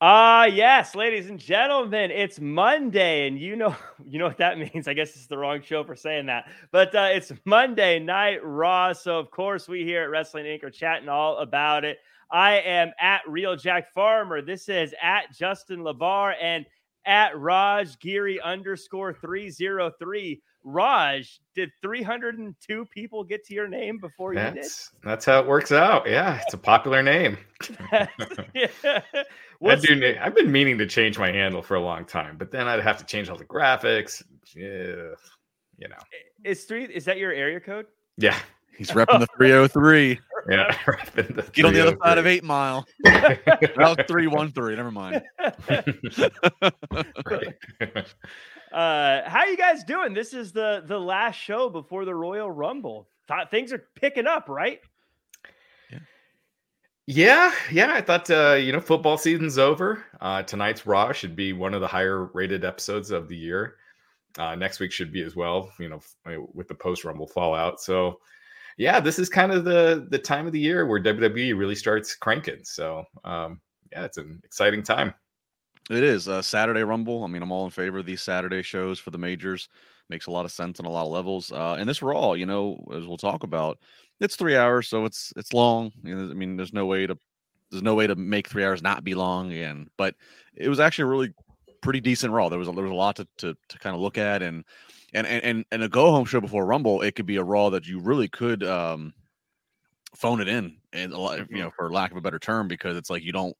Ah, uh, yes, ladies and gentlemen, it's Monday, and you know, you know what that means. I guess it's the wrong show for saying that, but uh, it's Monday Night Raw. So, of course, we here at Wrestling Inc. are chatting all about it. I am at Real Jack Farmer. This is at Justin Labar and at Raj Giri underscore three zero three. Raj, did 302 people get to your name before you that's, did? That's how it works out. Yeah, it's a popular name. yeah. I do. I've been meaning to change my handle for a long time, but then I'd have to change all the graphics. Yeah, you know. Is three? Is that your area code? Yeah, he's repping the 303. Yeah, the get on the other oh side of Eight Mile. well, three one three. Never mind. Uh, how you guys doing? This is the the last show before the Royal Rumble. Things are picking up, right? Yeah, yeah. I thought uh, you know football season's over. Uh, tonight's Raw should be one of the higher rated episodes of the year. Uh, next week should be as well. You know, with the post Rumble fallout. So, yeah, this is kind of the the time of the year where WWE really starts cranking. So, um, yeah, it's an exciting time. It is uh, Saturday Rumble. I mean, I'm all in favor of these Saturday shows for the majors. Makes a lot of sense on a lot of levels. Uh, and this Raw, you know, as we'll talk about, it's three hours, so it's it's long. You know, I mean, there's no way to there's no way to make three hours not be long again. But it was actually a really pretty decent Raw. There was a, there was a lot to, to to kind of look at, and and and and a go home show before Rumble, it could be a Raw that you really could um phone it in, and a lot, you mm-hmm. know, for lack of a better term, because it's like you don't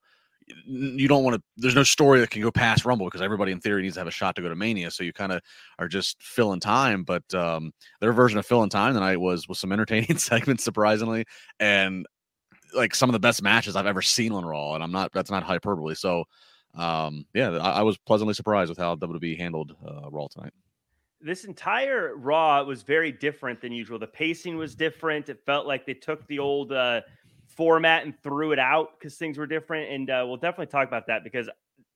you don't want to there's no story that can go past rumble because everybody in theory needs to have a shot to go to mania so you kind of are just filling time but um their version of filling time tonight was was some entertaining segments surprisingly and like some of the best matches i've ever seen on raw and i'm not that's not hyperbole so um yeah i, I was pleasantly surprised with how wwe handled uh, raw tonight. This entire raw was very different than usual. The pacing was different. It felt like they took the old uh format and threw it out because things were different. And uh, we'll definitely talk about that because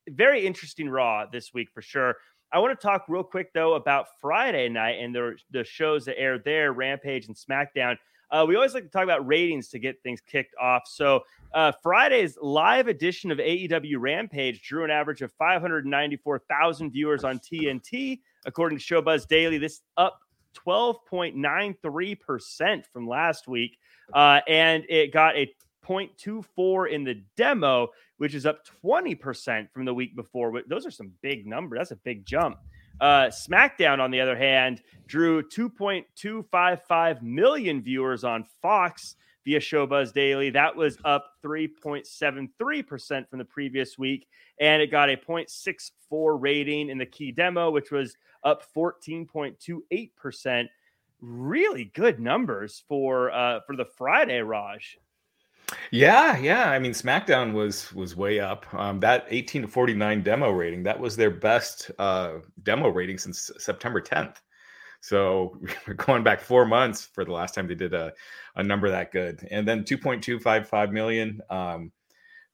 very interesting Raw this week for sure. I want to talk real quick though about Friday night and the the shows that aired there, Rampage and SmackDown. Uh, we always like to talk about ratings to get things kicked off. So uh, Friday's live edition of AEW Rampage drew an average of 594,000 viewers on TNT, according to Showbuzz Daily. This up 12.93% from last week. Uh, and it got a 0.24 in the demo, which is up 20% from the week before. Those are some big numbers. That's a big jump. Uh, SmackDown, on the other hand, drew 2.255 million viewers on Fox via Showbuzz Daily. That was up 3.73% from the previous week. And it got a 0.64 rating in the key demo, which was up 14.28%. Really good numbers for uh, for the Friday, Raj. Yeah, yeah. I mean, SmackDown was was way up. Um, that 18 to 49 demo rating, that was their best uh, demo rating since September 10th. So we're going back four months for the last time they did a, a number that good. And then 2.255 million. Um,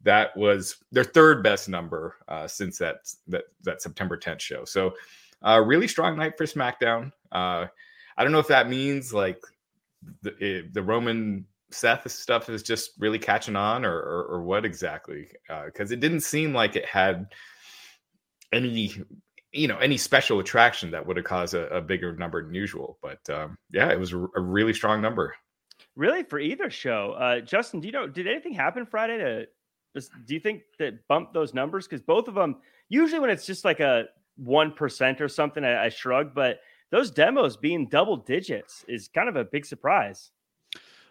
that was their third best number uh, since that, that that September 10th show. So uh, really strong night for SmackDown. Uh, I don't know if that means like the, the Roman Seth stuff is just really catching on, or or, or what exactly? Because uh, it didn't seem like it had any you know any special attraction that would have caused a, a bigger number than usual. But um, yeah, it was a, really strong number. Really, for either show, uh, Justin, do you know did anything happen Friday to? Do you think that bumped those numbers? Because both of them, usually when it's just like a one percent or something, I, I shrug. But those demos being double digits is kind of a big surprise.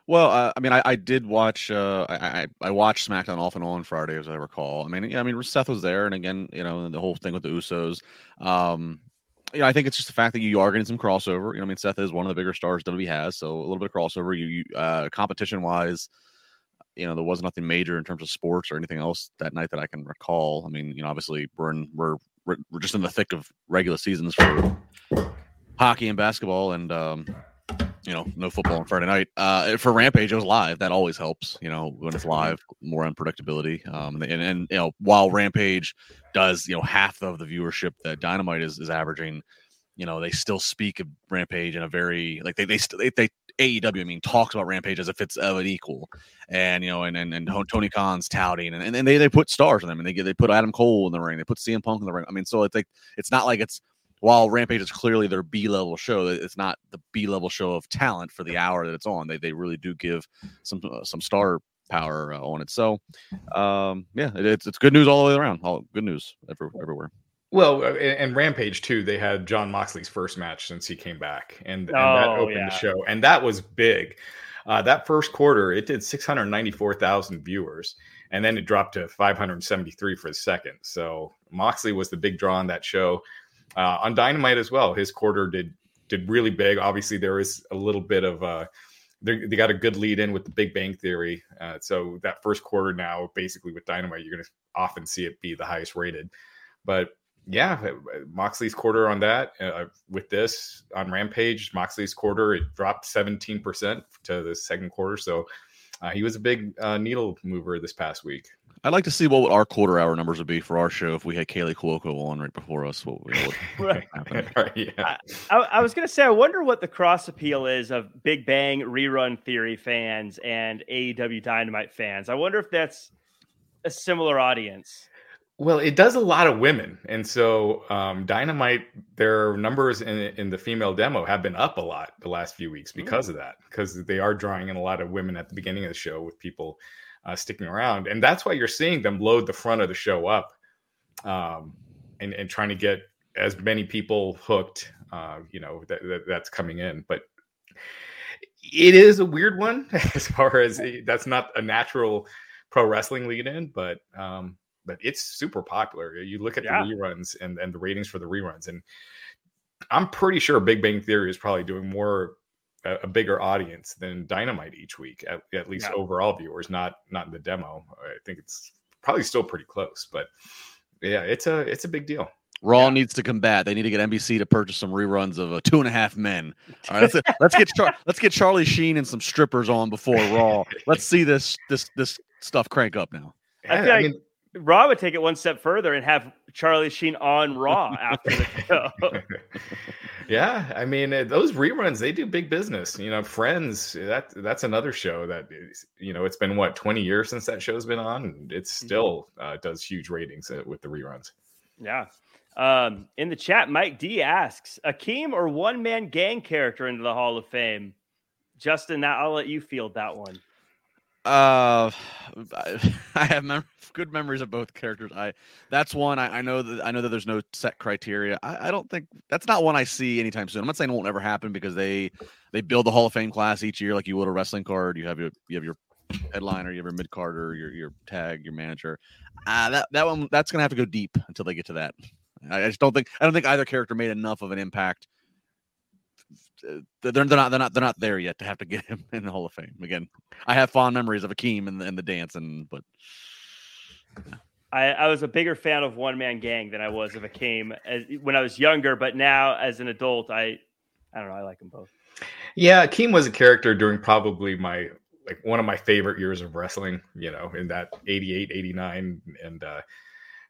Well, uh, I mean, I, I did watch. Uh, I, I watched SmackDown off and on Friday, as I recall. I mean, yeah, I mean, Seth was there, and again, you know, the whole thing with the Usos. Um, you know, I think it's just the fact that you are getting some crossover. You know, I mean, Seth is one of the bigger stars WWE has, so a little bit of crossover. You, you uh, competition wise, you know, there was nothing major in terms of sports or anything else that night that I can recall. I mean, you know, obviously we're in we're we're, we're just in the thick of regular seasons for hockey and basketball, and um, you know, no football on Friday night. Uh, for Rampage, it was live. That always helps, you know, when it's live, more unpredictability. Um, and, and you know, while Rampage does, you know, half of the viewership that Dynamite is is averaging, you know, they still speak of Rampage in a very like they they they, they AEW, I mean, talks about Rampage as if it's of an equal, and you know, and and, and Tony Khan's touting, and, and they they put stars in them, and they get they put Adam Cole in the ring, they put CM Punk in the ring. I mean, so it's like it's not like it's while Rampage is clearly their B level show, it's not the B level show of talent for the hour that it's on. They they really do give some uh, some star power uh, on it. So, um, yeah, it, it's it's good news all the way around. All good news every, everywhere. Well, uh, and Rampage too, they had Jon Moxley's first match since he came back, and, and oh, that opened yeah. the show, and that was big. Uh, that first quarter, it did 694,000 viewers, and then it dropped to 573 for the second. So Moxley was the big draw on that show. Uh, on Dynamite as well, his quarter did did really big. Obviously, there is a little bit of uh, they got a good lead in with the Big Bang Theory. Uh, so that first quarter now, basically with Dynamite, you're going to often see it be the highest rated. But yeah, uh, Moxley's quarter on that uh, with this on Rampage, Moxley's quarter it dropped 17% to the second quarter. So uh, he was a big uh, needle mover this past week. I'd like to see what our quarter hour numbers would be for our show if we had Kaley Cuoco on right before us. What would, right. right. Yeah. I, I was going to say, I wonder what the cross appeal is of Big Bang rerun theory fans and AEW Dynamite fans. I wonder if that's a similar audience. Well, it does a lot of women, and so um, Dynamite, their numbers in in the female demo have been up a lot the last few weeks because mm. of that. Because they are drawing in a lot of women at the beginning of the show with people uh, sticking around, and that's why you're seeing them load the front of the show up, um, and and trying to get as many people hooked. Uh, you know that, that that's coming in, but it is a weird one as far as that's not a natural pro wrestling lead in, but um, but it's super popular. You look at yeah. the reruns and, and the ratings for the reruns, and I'm pretty sure Big Bang Theory is probably doing more a, a bigger audience than Dynamite each week, at, at least yeah. overall viewers, not not in the demo. I think it's probably still pretty close, but yeah, it's a it's a big deal. Raw yeah. needs to combat. They need to get NBC to purchase some reruns of uh, Two and a Half Men. All right, let's, let's get Char- let's get Charlie Sheen and some strippers on before Raw. Let's see this this this stuff crank up now. I feel like I mean, Raw would take it one step further and have Charlie Sheen on Raw after the show. yeah, I mean uh, those reruns they do big business. You know, Friends that that's another show that is, you know it's been what twenty years since that show's been on, and it mm-hmm. still uh, does huge ratings uh, with the reruns. Yeah. Um, in the chat, Mike D asks Akeem or one man gang character into the Hall of Fame. Justin, that I'll let you field that one. Uh, I have mem- good memories of both characters. I that's one I, I, know that I know that there's no set criteria. I, I, don't think that's not one I see anytime soon. I'm not saying it won't ever happen because they they build the Hall of Fame class each year like you would a wrestling card. You have your you have your headliner, you have your mid carder, your your tag, your manager. Uh, that that one that's gonna have to go deep until they get to that. I, I just don't think I don't think either character made enough of an impact they're, they're not they're not they're not there yet to have to get him in the Hall of Fame again. I have fond memories of Akeem and the, and the dance, and but yeah. I, I was a bigger fan of One Man Gang than I was of Akeem as, when I was younger, but now as an adult, I I don't know, I like them both. Yeah, Akeem was a character during probably my like one of my favorite years of wrestling. You know, in that 88, 89, and uh,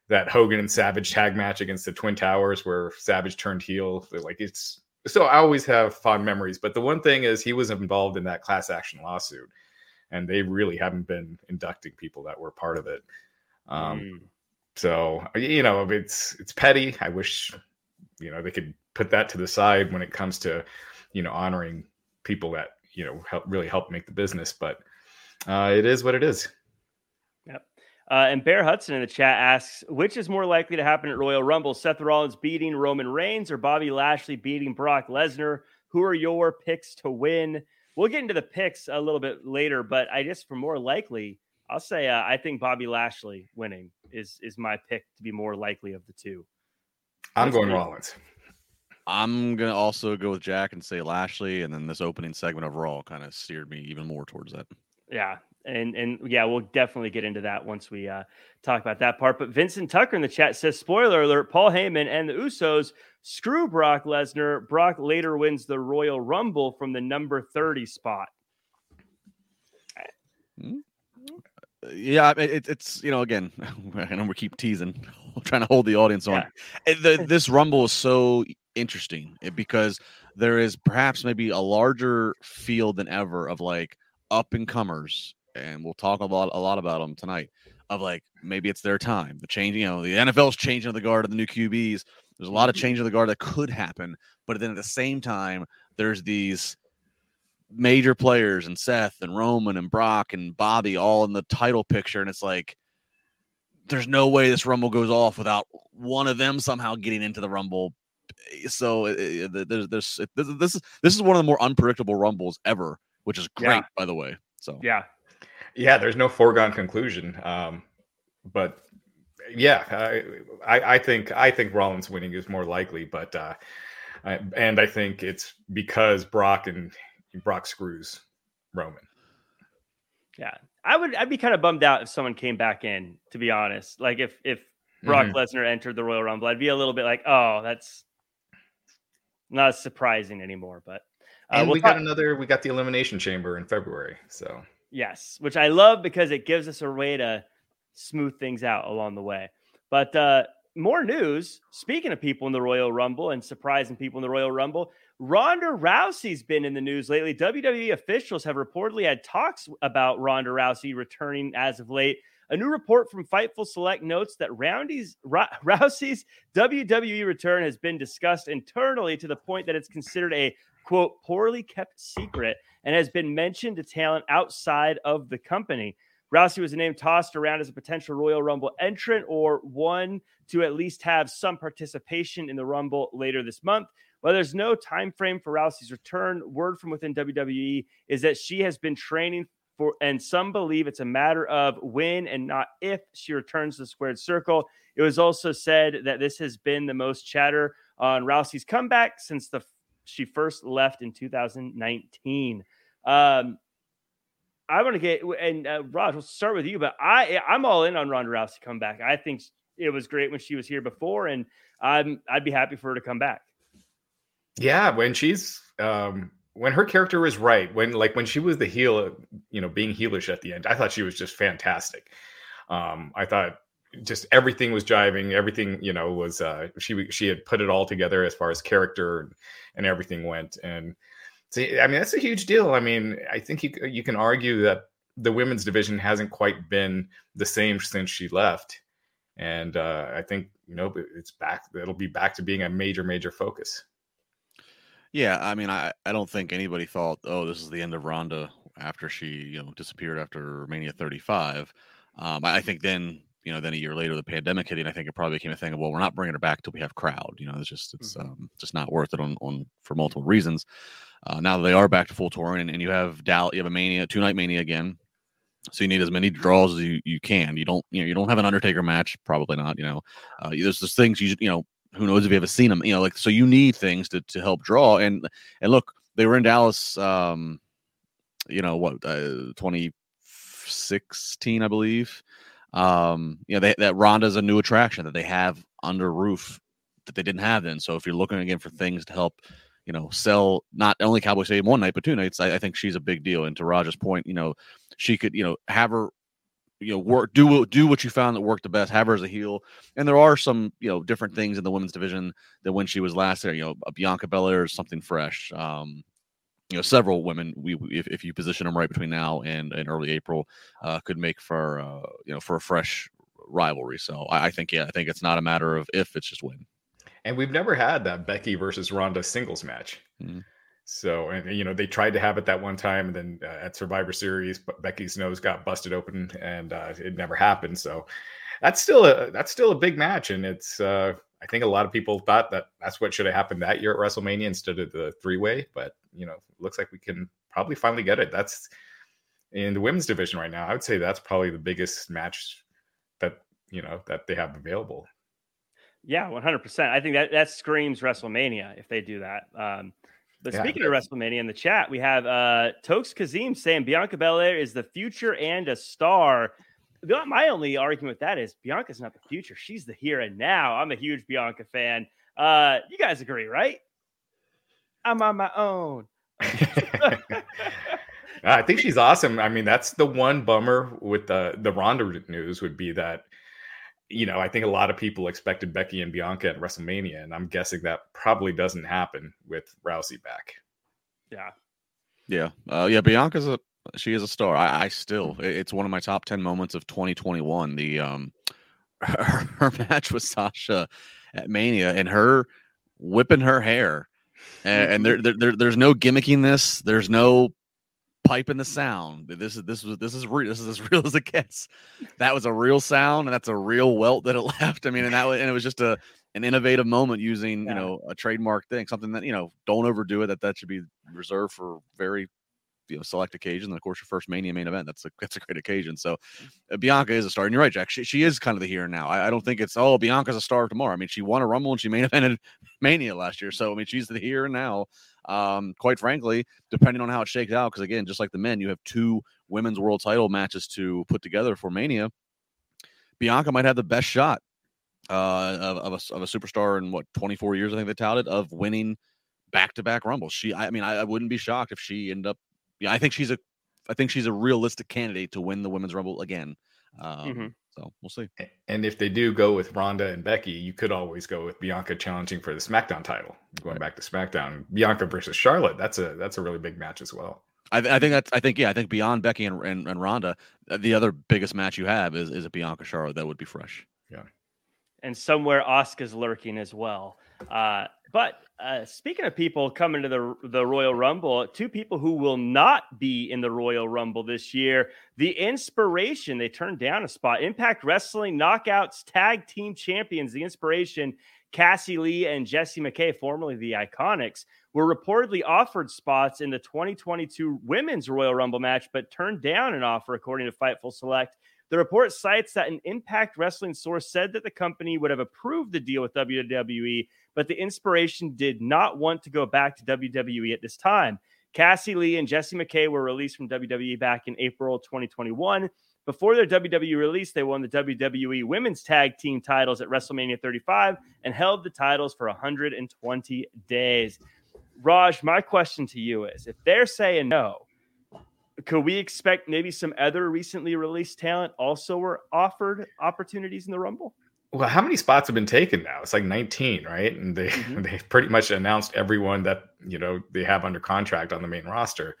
that Hogan and Savage tag match against the Twin Towers where Savage turned heel. Like it's so I always have fond memories. But the one thing is, he was involved in that class action lawsuit, and they really haven't been inducting people that were part of it. Um, mm. So you know, it's it's petty. I wish you know they could put that to the side when it comes to you know honoring people that you know help really help make the business. But uh, it is what it is. Uh, and Bear Hudson in the chat asks, which is more likely to happen at Royal Rumble? Seth Rollins beating Roman Reigns or Bobby Lashley beating Brock Lesnar? Who are your picks to win? We'll get into the picks a little bit later, but I guess for more likely, I'll say uh, I think Bobby Lashley winning is is my pick to be more likely of the two. I'm going Rollins. I'm gonna also go with Jack and say Lashley, and then this opening segment of Raw kind of steered me even more towards that. Yeah, and and yeah, we'll definitely get into that once we uh, talk about that part. But Vincent Tucker in the chat says, "Spoiler alert: Paul Heyman and the Usos screw Brock Lesnar. Brock later wins the Royal Rumble from the number thirty spot." Hmm? Yeah, it, it's you know again, I know we keep teasing, trying to hold the audience on. Yeah. The, this Rumble is so interesting because there is perhaps maybe a larger field than ever of like up and comers, and we'll talk a lot a lot about them tonight. Of like maybe it's their time. The change, you know, the NFL's changing the guard of the new QBs. There's a lot of mm-hmm. change of the guard that could happen, but then at the same time, there's these major players and Seth and Roman and Brock and Bobby all in the title picture, and it's like there's no way this rumble goes off without one of them somehow getting into the rumble. Eh, so uh, there's there's this is this is one of the more unpredictable rumbles ever, which is great, yeah. by the way. So yeah, yeah, there's no foregone conclusion. Um, but yeah, I, I, I think I think Rollins winning is more likely, but uh, I, and I think it's because Brock and Brock screws Roman. Yeah, I would. I'd be kind of bummed out if someone came back in. To be honest, like if if Brock mm-hmm. Lesnar entered the Royal Rumble, I'd be a little bit like, oh, that's not as surprising anymore. But uh, and we'll we got another. We got the Elimination Chamber in February, so yes, which I love because it gives us a way to smooth things out along the way. But uh, more news. Speaking of people in the Royal Rumble and surprising people in the Royal Rumble, Ronda Rousey's been in the news lately. WWE officials have reportedly had talks about Ronda Rousey returning as of late. A new report from Fightful Select notes that Roundy's, Rousey's WWE return has been discussed internally to the point that it's considered a quote poorly kept secret and has been mentioned to talent outside of the company. Rousey was a name tossed around as a potential Royal Rumble entrant or one to at least have some participation in the Rumble later this month. While there's no time frame for Rousey's return, word from within WWE is that she has been training for, and some believe it's a matter of when and not if she returns to the squared circle. It was also said that this has been the most chatter on Rousey's comeback since the she first left in 2019. Um, I want to get and uh, Raj, we'll start with you, but I I'm all in on Ronda Rousey come back. I think it was great when she was here before, and I'm I'd be happy for her to come back. Yeah, when she's um when her character was right, when like when she was the heel, you know, being heelish at the end, I thought she was just fantastic. Um, I thought just everything was jiving, everything you know was uh she she had put it all together as far as character and, and everything went, and See, I mean, that's a huge deal. I mean, I think you you can argue that the women's division hasn't quite been the same since she left, and uh, I think you know it's back. It'll be back to being a major, major focus. Yeah, I mean, I, I don't think anybody thought, oh, this is the end of Ronda after she you know disappeared after Mania 35. Um, I think then you know then a year later the pandemic hitting, I think it probably became a thing of well, we're not bringing her back till we have crowd. You know, it's just it's mm-hmm. um, just not worth it on on for multiple reasons. Uh, now that they are back to full touring, and, and you have Dallas, you have a mania, two night mania again. So you need as many draws as you, you can. You don't, you know, you don't have an Undertaker match, probably not. You know, uh, there's just things you, you know, who knows if you ever seen them. You know, like so you need things to to help draw. And and look, they were in Dallas. Um, you know what, uh, 2016, I believe. Um, you know, they, that Ronda's a new attraction that they have under roof that they didn't have then. So if you're looking again for things to help you know, sell not only Cowboy Stadium one night, but two nights. I, I, think she's a big deal. And to Raj's point, you know, she could, you know, have her, you know, work do do what you found that worked the best. Have her as a heel. And there are some, you know, different things in the women's division that when she was last there, you know, Bianca Belair is something fresh. Um, you know, several women we if, if you position them right between now and, and early April, uh, could make for uh, you know for a fresh rivalry. So I, I think yeah, I think it's not a matter of if, it's just when and we've never had that Becky versus Ronda singles match. Mm-hmm. So, and you know, they tried to have it that one time, and then uh, at Survivor Series, but Becky's nose got busted open, and uh, it never happened. So, that's still a that's still a big match, and it's uh, I think a lot of people thought that that's what should have happened that year at WrestleMania instead of the three way, but you know, looks like we can probably finally get it. That's in the women's division right now. I would say that's probably the biggest match that you know that they have available. Yeah, one hundred percent. I think that that screams WrestleMania if they do that. Um, but yeah, speaking of WrestleMania in the chat, we have uh, Tokes Kazim saying Bianca Belair is the future and a star. My only argument with that is Bianca's not the future; she's the here and now. I'm a huge Bianca fan. Uh, you guys agree, right? I'm on my own. I think she's awesome. I mean, that's the one bummer with the the Ronda news would be that you know, I think a lot of people expected Becky and Bianca at WrestleMania, and I'm guessing that probably doesn't happen with Rousey back. Yeah. Yeah. Uh, yeah. Bianca's a she is a star. I, I still it's one of my top ten moments of 2021. The um her, her match with Sasha at Mania and her whipping her hair. And, and there, there, there, there's no gimmicking this. There's no piping the sound. This is this was this is real. This is as real as it gets. That was a real sound, and that's a real welt that it left. I mean, and that was, and it was just a an innovative moment using Yeah. you know a trademark thing, something that you know don't overdo it. That that should be reserved for very you know select occasions. And of course, your first Mania main event. That's a that's a great occasion. So uh, Bianca is a star, and you're right, Jack. She, she is kind of the here and now. I, I don't think it's oh Bianca's a star tomorrow. I mean, she won a Rumble and she main evented Mania last year. So I mean, she's the here and now. Um, quite frankly, depending on how it shakes out, because again, just like the men, you have two women's world title matches to put together for Mania. Bianca might have the best shot uh, of, of, a, of a superstar in what 24 years, I think they touted, of winning back to back Rumbles. She, I mean, I, I wouldn't be shocked if she ended up. Yeah, I think she's a, I think she's a realistic candidate to win the women's Rumble again. Um, Mhm. So we'll see. And if they do go with Ronda and Becky, you could always go with Bianca challenging for the SmackDown title. Going back to SmackDown, Bianca versus Charlotte. That's a that's a really big match as well. I, th- I think that's. I think yeah. I think beyond Becky and, and, and Ronda, uh, the other biggest match you have is is a Bianca Charlotte. That would be fresh. Yeah. And somewhere Asuka's lurking as well. Uh, but uh, speaking of people coming to the the Royal Rumble, two people who will not be in the Royal Rumble this year: the Inspiration. They turned down a spot. Impact Wrestling Knockouts Tag Team Champions. The Inspiration, Cassie Lee and Jessie McKay, formerly the Iconics, were reportedly offered spots in the 2022 Women's Royal Rumble match, but turned down an offer, according to Fightful Select. The report cites that an Impact Wrestling source said that the company would have approved the deal with WWE, but the inspiration did not want to go back to WWE at this time. Cassie Lee and Jessie McKay were released from WWE back in April 2021. Before their WWE release, they won the WWE Women's Tag Team titles at WrestleMania 35 and held the titles for 120 days. Raj, my question to you is if they're saying no, could we expect maybe some other recently released talent also were offered opportunities in the Rumble? Well, how many spots have been taken now? It's like 19, right? And they Mhm. they pretty much announced everyone that you know they have under contract on the main roster.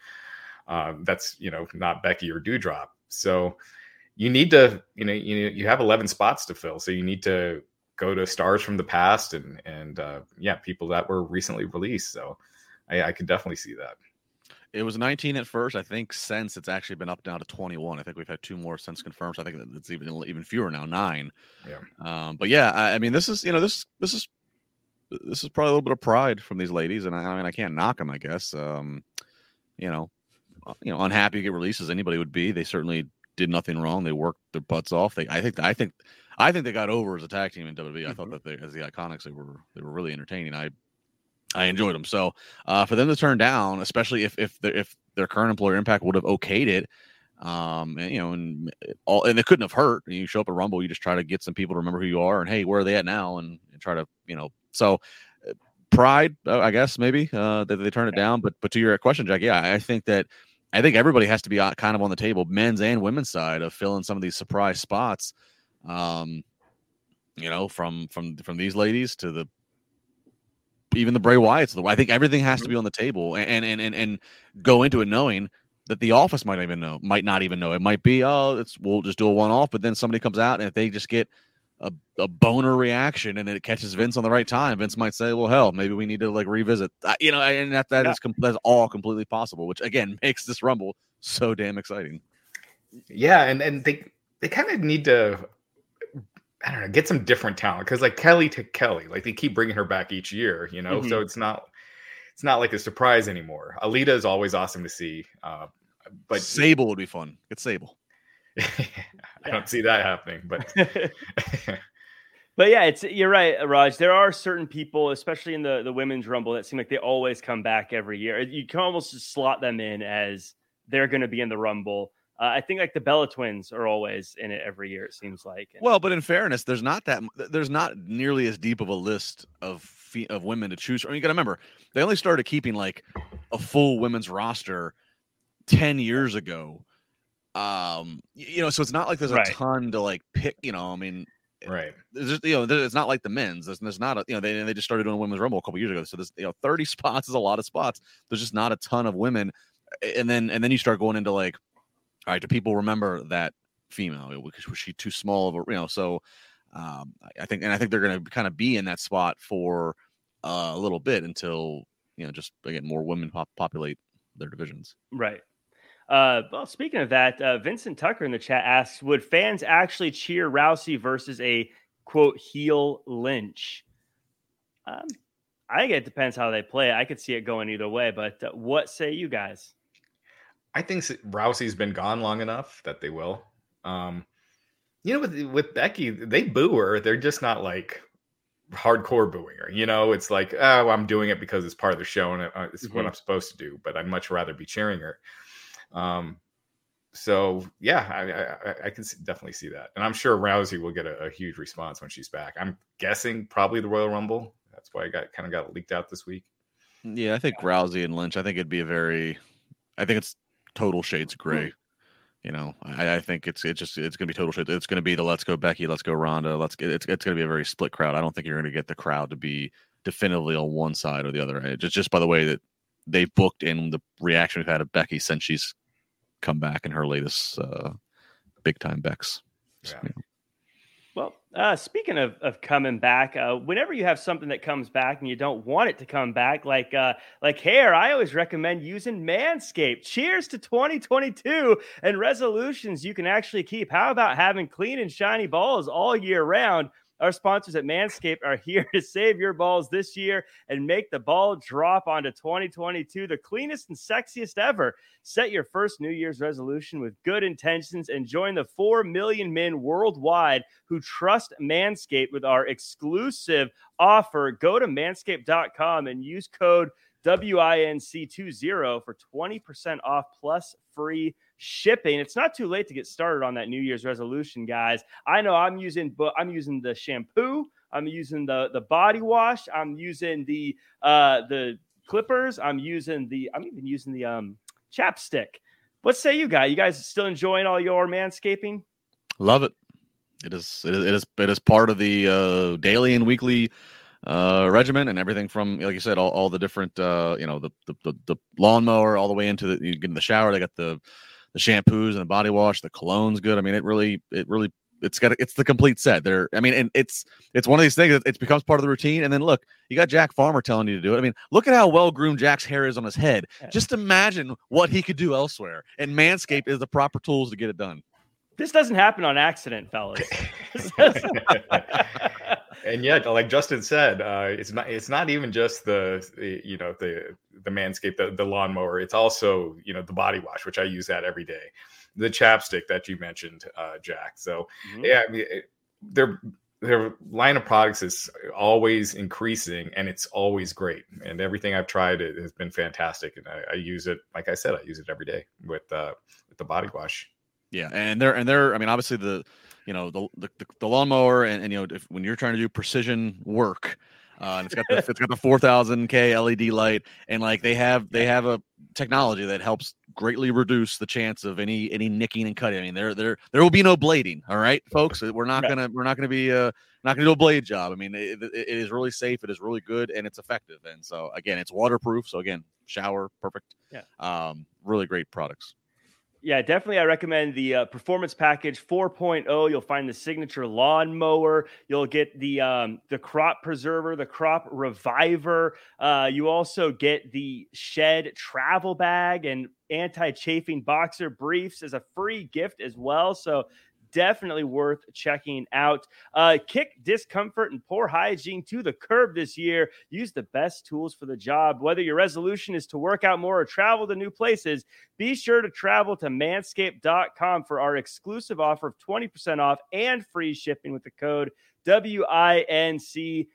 Um, that's you know not Becky or Doudrop. So you need to you know you you have 11 spots to fill. So you need to go to stars from the past and and uh, yeah, people that were recently released. So I, I could definitely see that. It was 19 at first. I think since it's actually been up now to 21. I think we've had two more since confirmed. So I think it's even even fewer now, nine. Yeah. Um, but yeah, I, I mean, this is you know this this is this is probably a little bit of pride from these ladies, and I, I mean I can't knock them. I guess um, you know uh, you know unhappy to get releases anybody would be. They certainly did nothing wrong. They worked their butts off. They I think I think I think they got over as a tag team in WWE. I thought that they as the Iconics they were they were really entertaining. I I enjoyed them. So uh, for them to turn down, especially if if their if their current employer Impact would have okayed it, um, and you know, and all and it couldn't have hurt. You show up at Rumble, you just try to get some people to remember who you are, and hey, where are they at now, and, and try to you know. So uh, pride, uh, I guess maybe uh, that they turn it down. But but to your question, Jack, yeah, I think that. I think everybody has to be uh, kind of on the table, men's and women's side, of filling some of these surprise spots. Um, you know, from from from these ladies to the even the Bray Wyatts. I think everything has to be on the table and and and and go into it knowing that the office might not even know, might not even know. It might be oh, it's we'll just do a one off, but then somebody comes out and if they just get a, a boner reaction and it catches Vince on the right time, Vince might say, well, hell, maybe we need to like revisit, uh, you know, and that that Yeah. is com- that's all completely possible, which again makes this Rumble so damn exciting. Yeah, and and they they kind of need to I don't know get some different talent because like Kelly to Kelly, like they keep bringing her back each year, you know. So it's not it's not like a surprise anymore. Alita is always awesome to see, uh, but Sable would be fun. Get Sable. I Yeah. don't see that happening. But But yeah, it's you're right, Raj. There are certain people, especially in the the women's rumble, that seem like they always come back every year. You can almost just slot them in as they're going to be in the rumble. Uh, I think like the Bella twins are always in it every year. It seems like. And- Well, but in fairness, there's not that there's not nearly as deep of a list of fe- of women to choose from. I mean, you got to remember they only started keeping like a full women's roster ten years ago. Um, you know, so it's not like there's Right. a ton to like pick. You know, I mean, right. There's just, you know, it's not like the men's. There's, there's not a, you know, they, they just started doing women's rumble a couple years ago. So there's, you know, 30 spots is a lot of spots. There's just not a ton of women. And then, and then you start going into like, all right, do people remember that female? Was, she too small of a, you know, so um, I think, and I think they're going to kind of be in that spot for uh, a little bit until, you know, just again, more women pop- populate their divisions. Right. Uh, well, speaking of that, uh, Vincent Tucker in the chat asks, would fans actually cheer Rousey versus a quote heel Lynch? Um, I think it depends how they play. I could see it going either way, but uh, what say you guys? I think Rousey's been gone long enough that they will. Um, you know, with with Becky, they boo her. They're just not like hardcore booing her. You know, it's like, oh, I'm doing it because it's part of the show and uh, it's mm-hmm. what I'm supposed to do. But I'd much rather be cheering her. Um, so yeah, I, I, I can definitely see that, and I'm sure Rousey will get a, a, huge response when she's back. I'm guessing probably the Royal Rumble. That's why I got kind of got leaked out this week. Yeah, I think Rousey and Lynch. I think it'd be a very, I think it's total shades gray. You know, I, I think it's it's just it's gonna be total shades. It's gonna be the let's go Becky, let's go Ronda, let's get it's it's gonna be a very split crowd. I don't think you're gonna get the crowd to be definitively on one side or the other. Just just by the way that they've booked in the reaction we've had of Becky since she's come back in her latest uh, big time Bex. Yeah. yeah. Well, uh, speaking of, of coming back, uh, whenever you have something that comes back and you don't want it to come back, like uh, like hair, I always recommend using Manscaped. Cheers to 2022 and resolutions you can actually keep. How about having clean and shiny balls all year round? Our sponsors at Manscaped are here to save your balls this year and make the ball drop onto 2022, the cleanest and sexiest ever. Set your first New Year's resolution with good intentions and join the 4 million men worldwide who trust Manscaped with our exclusive offer. Go to manscaped.com and use code WINC20 for 20% off plus free shipping. It's not too late to get started on that New Year's resolution, guys. I know I'm using, but I'm using the shampoo. I'm using the the body wash. I'm using the uh the clippers. I'm using the. I'm even using the um chapstick. What say you guys? You guys still enjoying all your manscaping? Love it. It is. It is. It is, it is part of the uh, daily and weekly uh, regimen and everything from like you said all, all the different uh, you know the, the the the lawnmower all the way into the you get in the shower they got the the shampoos and the body wash, the cologne's good. I mean, it really, it really, it's got, it's the complete set. There, I mean, and it's, it's one of these things that it becomes part of the routine. And then look, you got Jack Farmer telling you to do it. I mean, look at how well groomed Jack's hair is on his head. Just imagine what he could do elsewhere. And Manscaped is the proper tools to get it done. This doesn't happen on accident, fellas. and yet, like Justin said, uh, it's not it's not even just the, you know the the manscape the, the lawnmower. It's also you know the body wash, which I use that every day. The chapstick that you mentioned, uh, Jack. So mm-hmm. yeah, I mean, it, their their line of products is always increasing, and it's always great. And everything I've tried it has been fantastic, and I, I use it. Like I said, I use it every day with uh, with the body wash. Yeah, and they're and they're. I mean, obviously the you know the the, the lawnmower and, and you know if, when you're trying to do precision work uh, and it's got the it's got the 4000k led light and like they have they have a technology that helps greatly reduce the chance of any any nicking and cutting. I mean there there there will be no blading all right folks? We're not gonna we're not gonna be uh not gonna do a blade job. I mean it, it is really safe it is really good and it's effective and so again it's waterproof so again shower perfect yeah. um really great products yeah, definitely. I recommend the uh, performance package 4.0. You'll find the signature lawn mower. You'll get the um, the crop preserver, the crop reviver. Uh, you also get the shed travel bag and anti chafing boxer briefs as a free gift as well. So definitely worth checking out. Uh, kick discomfort and poor hygiene to the curb this year. Use the best tools for the job. Whether your resolution is to work out more or travel to new places, be sure to travel to manscaped.com for our exclusive offer of 20% off and free shipping with the code WINC20.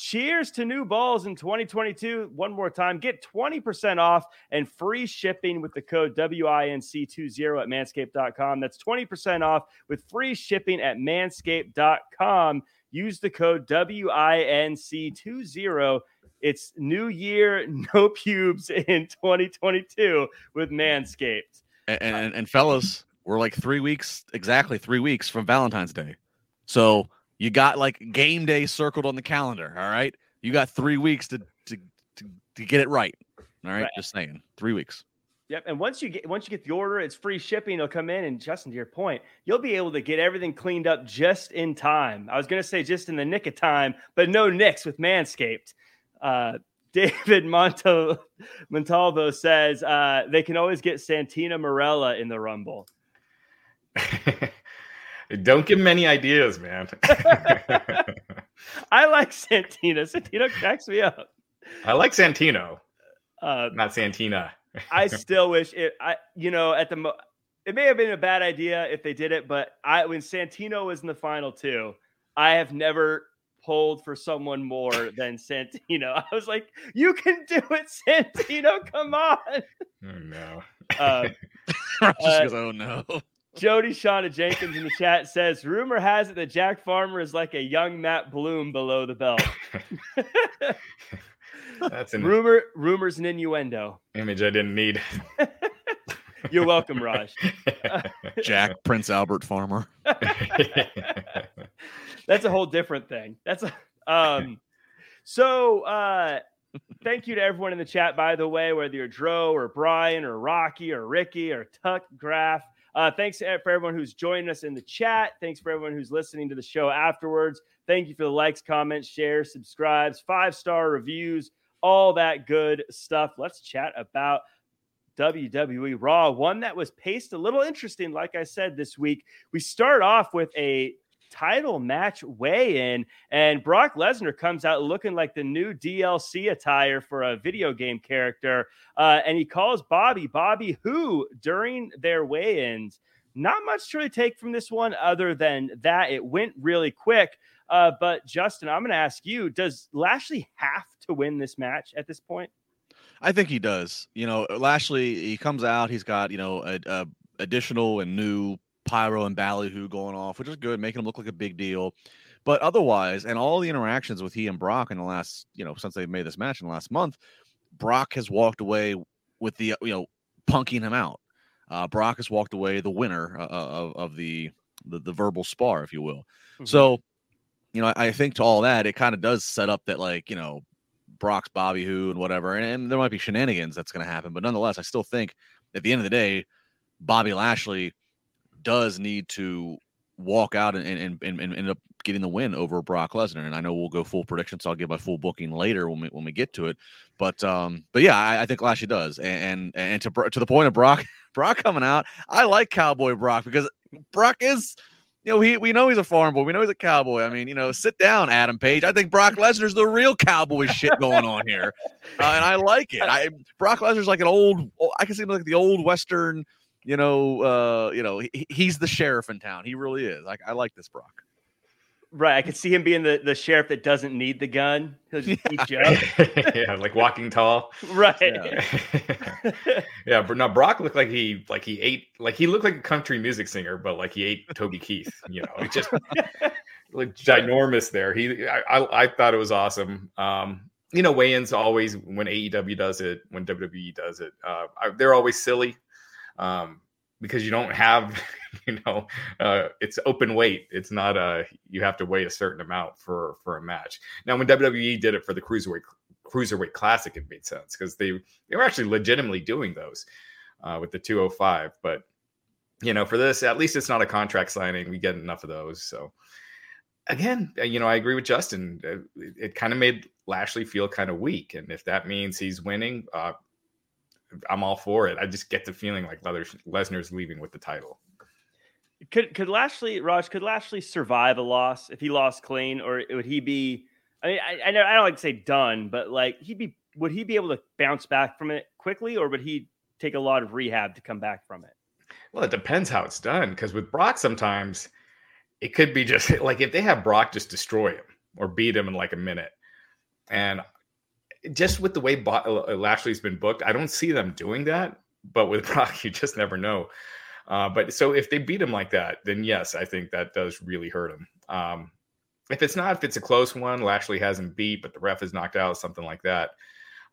Cheers to new balls in 2022. One more time, get 20% off and free shipping with the code WINC20 at manscaped.com. That's 20% off with free shipping at manscaped.com. Use the code WINC20. It's new year, no pubes in 2022 with Manscaped. And, and, and fellas, we're like three weeks, exactly three weeks from Valentine's Day. So you got like game day circled on the calendar. All right. You got three weeks to to to, to get it right. All right? right. Just saying. Three weeks. Yep. And once you get once you get the order, it's free shipping. It'll come in, and Justin, to your point, you'll be able to get everything cleaned up just in time. I was gonna say just in the nick of time, but no nicks with Manscaped. Uh, David Monto Montalvo says uh, they can always get Santina Marella in the Rumble. Don't give him any ideas, man. I like Santino. Santino cracks me up. I like Santino, uh, not Santina. I still wish it. I you know at the mo- it may have been a bad idea if they did it, but I when Santino was in the final two, I have never pulled for someone more than Santino. I was like, you can do it, Santino. Come on. Oh no. Uh, uh, goes, oh no. Jody Shauna Jenkins in the chat says, rumor has it that Jack Farmer is like a young Matt Bloom below the belt. That's an rumor. Rumors and innuendo. Image I didn't need. You're welcome, Raj. Jack Prince Albert Farmer. That's a whole different thing. That's a um. So uh, thank you to everyone in the chat. By the way, whether you're Dro or Brian or Rocky or Ricky or Tuck Graf. Uh, thanks for everyone who's joining us in the chat. Thanks for everyone who's listening to the show afterwards. Thank you for the likes, comments, shares, subscribes, five star reviews all that good stuff. Let's chat about WWE Raw, one that was paced a little interesting, like I said this week. We start off with a title match weigh in, and Brock Lesnar comes out looking like the new DLC attire for a video game character. Uh, and he calls Bobby, Bobby, who during their weigh ins. Not much to really take from this one other than that it went really quick. Uh, but Justin, I'm going to ask you: Does Lashley have to win this match at this point? I think he does. You know, Lashley he comes out. He's got you know a, a additional and new pyro and ballyhoo going off, which is good, making him look like a big deal. But otherwise, and all the interactions with he and Brock in the last, you know, since they made this match in the last month, Brock has walked away with the, you know, punking him out. Uh, Brock has walked away the winner uh, of, of the, the, the verbal spar, if you will. Mm-hmm. So you know, I, think to all that, it kind of does set up that like, you know, Brock's Bobby who and whatever, and, and there might be shenanigans that's going to happen, but nonetheless, I still think at the end of the day, Bobby Lashley does need to walk out and, and, and, and end up getting the win over Brock Lesnar. And I know we'll go full prediction, so I'll give my full booking later when we when we get to it. But um, but yeah, I, I think Lashley does. And, and and to to the point of Brock Brock coming out, I like Cowboy Brock because Brock is you know, he we know he's a farm boy. We know he's a cowboy. I mean, you know, sit down, Adam Page. I think Brock Lesnar's the real cowboy shit going on here, uh, and I like it. I Brock Lesnar's like an old. I can see him like the old Western. You know, uh, you know, he, he's the sheriff in town. He really is. Like, I like this Brock. Right. I could see him being the, the sheriff that doesn't need the gun. He'll just yeah. beat you up. yeah, like walking tall. Right. Yeah. yeah, but now Brock looked like he like he ate like he looked like a country music singer, but like he ate Toby Keith. You know, it just like ginormous there. He I, I, I thought it was awesome. Um, you know, weigh-ins always when AEW does it, when WWE does it, uh, they're always silly. Um, because you don't have you know uh, it's open weight. It's not a you have to weigh a certain amount for for a match. Now when wwe did it for the cruiserweight cruiserweight classic it made sense because they they were actually legitimately doing those uh, with the 205 but you know for this at least it's not a contract signing. We get enough of those so. Again uh, you know i agree with justin uh, it, it kind of made lashley feel kind of weak and if that means he's winning uh, I'm all for it. I just get the feeling like Lesnar's leaving with the title. Could could Lashley Raj could Lashley survive a loss if he lost clean, or would he be? I mean, I, I know I don't like to say done, but like he'd be. Would he be able to bounce back from it quickly, or would he take a lot of rehab to come back from it? Well, it depends how it's done. Because with Brock, sometimes it could be just like if they have Brock just destroy him or beat him in like a minute, and just with the way Bo- uh, Lashley's been booked, I don't see them doing that. But with Brock, you just never know. Uh, but so if they beat him like that, then yes, I think that does really hurt him. Um, if it's not, if it's a close one, Lashley hasn't beat, but the ref is knocked out, something like that,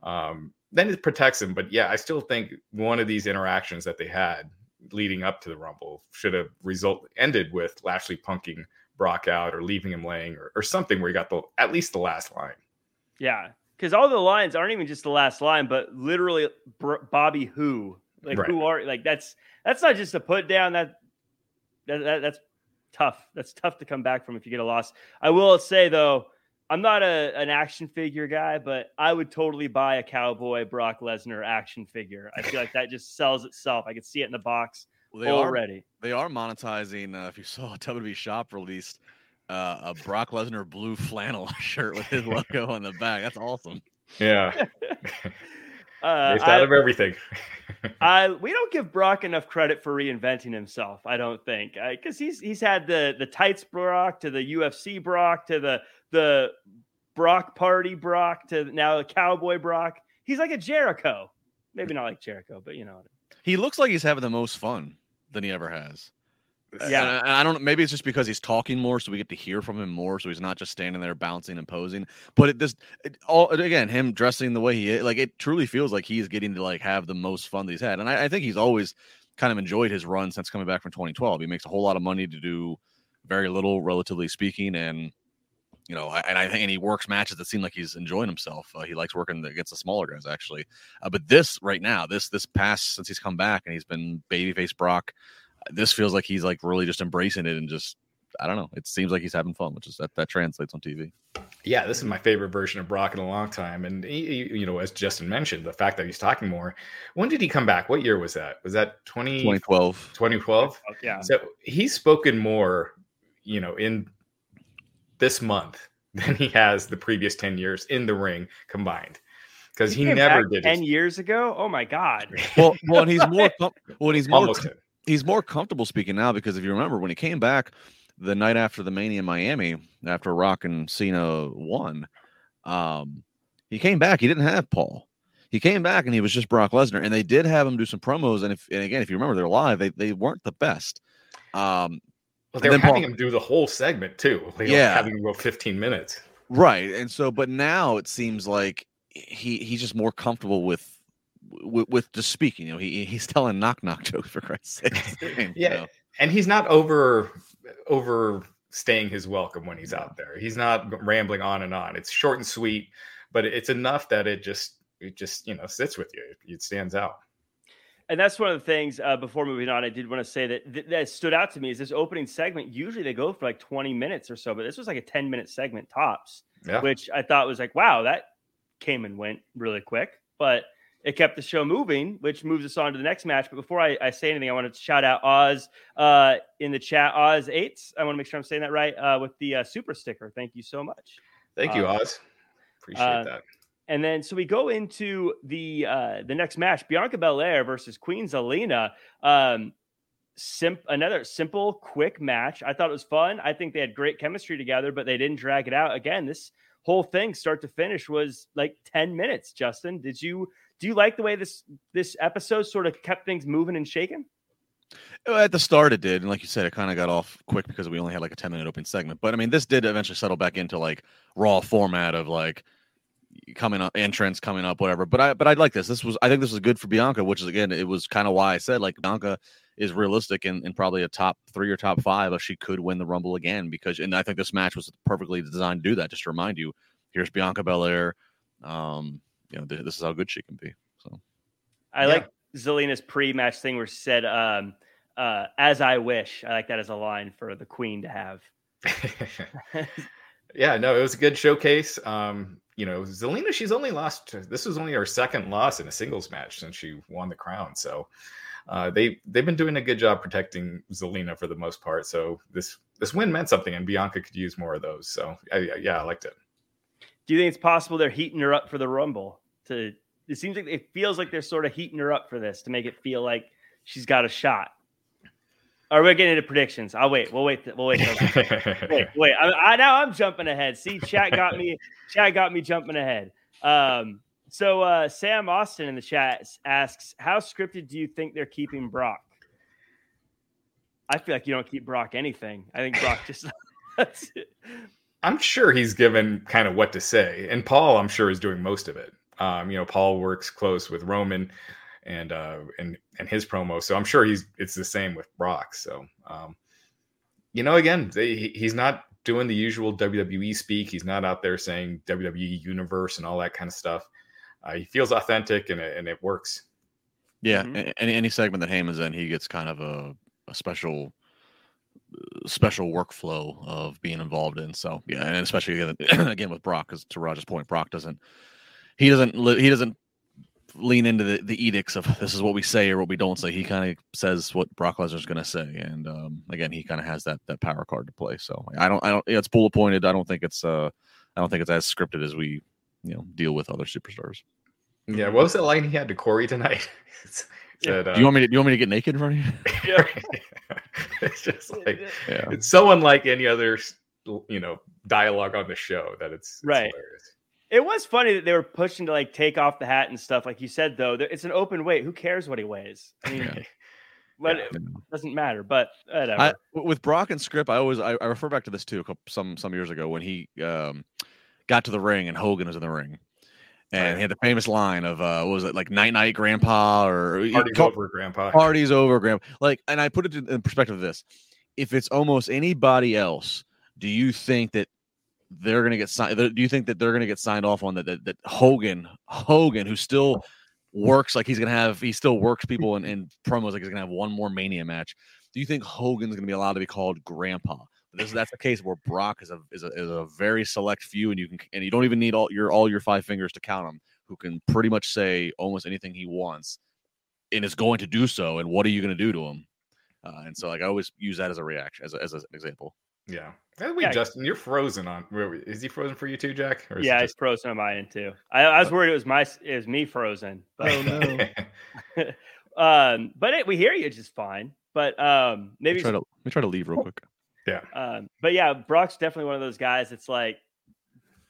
um, then it protects him. But yeah, I still think one of these interactions that they had, leading up to the Rumble should have result ended with Lashley punking Brock out or leaving him laying or, or something where he got the at least the last line. Yeah, because all the lines aren't even just the last line, but literally Bobby who like right. who are like that's that's not just a put down that, that, that that's tough. That's tough to come back from if you get a loss. I will say though, I'm not a, an action figure guy, but I would totally buy a cowboy Brock Lesnar action figure. I feel like that just sells itself. I could see it in the box well, they already. Are, they are monetizing. Uh, if you saw WWE Shop released uh, a Brock Lesnar blue flannel shirt with his logo on the back. That's awesome. Yeah. uh, Based out I, of everything. I we don't give Brock enough credit for reinventing himself. I don't think because he's he's had the the tights Brock to the UFC Brock to the the Brock Party Brock to now the Cowboy Brock. He's like a Jericho. Maybe not like Jericho, but you know. He looks like he's having the most fun than he ever has. Yeah, and I, don't. Maybe it's just because he's talking more, so we get to hear from him more. So he's not just standing there bouncing and posing. But it just it, all again, him dressing the way he is, like it truly feels like he's getting to like have the most fun that he's had. And I, I think he's always kind of enjoyed his run since coming back from 2012. He makes a whole lot of money to do very little, relatively speaking, and you know, and I think and he works matches that seem like he's enjoying himself. Uh, he likes working against the smaller guys, actually. Uh, but this right now, this this past since he's come back and he's been babyface Brock, this feels like he's like really just embracing it and just I don't know. It seems like he's having fun, which is that that translates on TV. Yeah, this is my favorite version of Brock in a long time, and he, you know, as Justin mentioned, the fact that he's talking more. When did he come back? What year was that? Was that 20, 2012? 2012? Yeah. So he's spoken more, you know, in this month than he has the previous 10 years in the ring combined because he, he never did 10 his... years ago oh my god well well he's more com- well he's more com- he's more comfortable speaking now because if you remember when he came back the night after the mania in miami after rock and cena won um he came back. He didn't have paul. He came back and he was just brock lesnar and they did have him do some promos. And if and again if you remember they're live. They, they weren't the best. Um well, they were having Paul, him do the whole segment too. Like, yeah, having him go 15 minutes. Right, and so, but now it seems like he he's just more comfortable with with, with just speaking. You know, he he's telling knock knock jokes for Christ's sake. yeah, know? and he's not over overstaying his welcome when he's out there. He's not rambling on and on. It's short and sweet, but it's enough that it just it just you know sits with you. It stands out and that's one of the things uh, before moving on i did want to say that th- that stood out to me is this opening segment usually they go for like 20 minutes or so but this was like a 10 minute segment tops yeah. which i thought was like wow that came and went really quick but it kept the show moving which moves us on to the next match but before i, I say anything i want to shout out oz uh, in the chat oz 8 i want to make sure i'm saying that right uh, with the uh, super sticker thank you so much thank you um, oz appreciate uh, that and then so we go into the uh the next match, Bianca Belair versus Queen Zelina. Um sim- another simple, quick match. I thought it was fun. I think they had great chemistry together, but they didn't drag it out. Again, this whole thing start to finish was like 10 minutes. Justin, did you do you like the way this this episode sort of kept things moving and shaking? At the start, it did, and like you said, it kind of got off quick because we only had like a ten minute opening segment. But I mean, this did eventually settle back into like raw format of like coming up, entrance coming up, whatever. But I but I like this. This was I think this was good for Bianca, which is again, it was kind of why I said like Bianca is realistic and, and probably a top three or top five if she could win the Rumble again. Because and I think this match was perfectly designed to do that. Just to remind you, here's Bianca Belair. Um, you know, th- this is how good she can be. So I yeah. like Zelina's pre-match thing where she said, um, uh, "As I wish." I like that as a line for the Queen to have. yeah, no, it was a good showcase. Um, you know, Zelina, she's only lost. This was only her second loss in a singles match since she won the crown. So uh, they they've been doing a good job protecting Zelina for the most part. So this this win meant something, and Bianca could use more of those. So I, yeah, I liked it. Do you think it's possible they're heating her up for the Rumble? To it seems like it feels like they're sort of heating her up for this to make it feel like she's got a shot. Are we getting into predictions? I'll wait. We'll wait. We'll wait. wait, wait. I, I now I'm jumping ahead. See, chat got me. chat got me jumping ahead. Um, so uh, Sam Austin in the chat asks, "How scripted do you think they're keeping Brock?" I feel like you don't keep Brock anything. I think Brock just. I'm sure he's given kind of what to say, and Paul, I'm sure, is doing most of it. Um, you know, Paul works close with Roman and uh, and and his promo. So I'm sure he's it's the same with Brock. So um, you know, again, they, he's not doing the usual WWE speak. He's not out there saying WWE Universe and all that kind of stuff. Uh, he feels authentic and it, and it works. Yeah, mm-hmm. any any segment that Heyman's in, he gets kind of a, a special special workflow of being involved in. So yeah, and especially again, again with Brock, because to Raj's point, Brock doesn't he doesn't he doesn't lean into the, the edicts of this is what we say or what we don't say. He kind of says what Brock Lesnar's going to say, and um, again, he kind of has that that power card to play. So I don't I don't yeah, it's bullet pointed. I don't think it's uh I don't think it's as scripted as we you know deal with other superstars. Yeah, what was that line he had to Corey tonight? yeah. uh, do you want me to do you want me to get naked in front of you? yeah. it's just like yeah. it's so unlike any other you know dialogue on the show that it's, it's right. Hilarious. It was funny that they were pushing to like take off the hat and stuff. Like you said, though, it's an open weight. Who cares what he weighs? I mean, yeah. but yeah. it doesn't matter. But whatever. I, with Brock and Script, I always I, I, refer back to this too. Some some years ago when he um, got to the ring and Hogan was in the ring, and right. he had the famous line of uh, what was it like "Night Night Grandpa" or "Party's over, Grandpa." Party's over, Grandpa. Like, and I put it in perspective of this: if it's almost anybody else, do you think that they're going to get signed. Do you think that they're going to get signed off on that, that? That Hogan, Hogan, who still works like he's going to have, he still works people in, in promos like he's going to have one more Mania match. Do you think Hogan's going to be allowed to be called Grandpa? This, that's the case where Brock is a, is a is a very select few, and you can and you don't even need all your all your five fingers to count them. Who can pretty much say almost anything he wants, and is going to do so. And what are you going to do to him? Uh, and so, like, I always use that as a reaction, as, a, as an example. Yeah. Wait, yeah. Justin, you're frozen on. Is he frozen for you too, Jack? yeah, he's frozen on my end too. I, I, was worried it was my it was me frozen. But, oh no. um, but it, we hear you just fine. But um, maybe let me, try to, let me try to leave real quick. Yeah. Um, but yeah, Brock's definitely one of those guys. It's like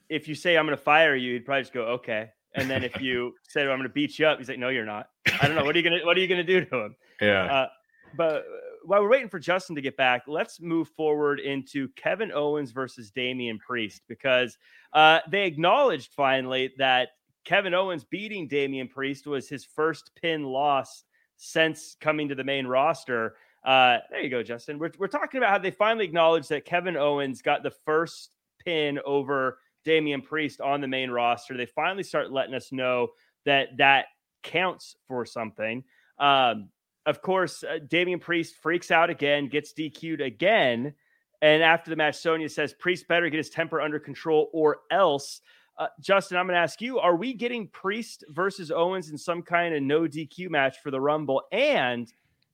if you say I'm going to fire you, he'd probably just go okay. And then if you say I'm going to beat you up, he's like, no, you're not. I don't know. What are you gonna What are you gonna do to him? Yeah. Uh, but while we're waiting for Justin to get back, let's move forward into Kevin Owens versus Damian Priest because uh, they acknowledged finally that Kevin Owens beating Damian Priest was his first pin loss since coming to the main roster. Uh, there you go, Justin. We're, we're talking about how they finally acknowledged that Kevin Owens got the first pin over Damian Priest on the main roster. They finally start letting us know that that counts for something. Um, of course, uh, Damian Priest freaks out again, gets DQ'd again. And after the match, Sonya says Priest better get his temper under control or else. Uh, Justin, I'm going to ask you: Are we getting Priest versus Owens in some kind of no DQ match for the Rumble? And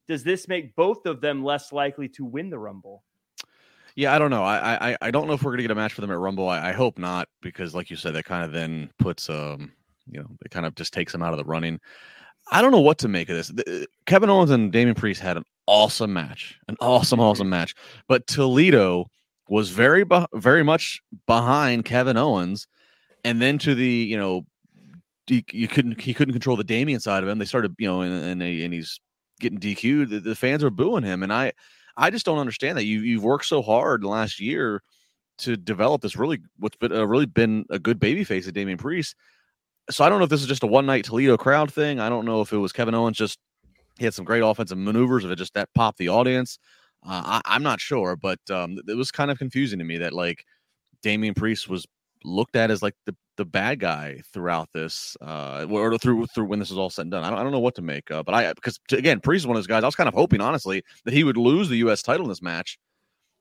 does this make both of them less likely to win the Rumble? Yeah, I don't know. I I, I don't know if we're going to get a match for them at Rumble. I, I hope not, because like you said, that kind of then puts um you know it kind of just takes them out of the running. I don't know what to make of this. The, Kevin Owens and Damian Priest had an awesome match, an awesome, mm-hmm. awesome match. But Toledo was very, very much behind Kevin Owens, and then to the you know, you couldn't he couldn't control the Damian side of him. They started you know, and and, and he's getting DQ'd. The, the, fans are booing him, and I I just don't understand that. You you've worked so hard last year to develop this really what's been uh, really been a good baby face of Damian Priest so I don't know if this is just a one night Toledo crowd thing. I don't know if it was Kevin Owens just he had some great offensive maneuvers, if it just that popped the audience. Uh, I, am not sure, but um, it was kind of confusing to me that like Damian Priest was looked at as like the, the bad guy throughout this, uh, or through through when this is all said and done. I don't, I don't know what to make, uh, but I because again, Priest is one of those guys. I was kind of hoping, honestly, that he would lose the U.S. title in this match,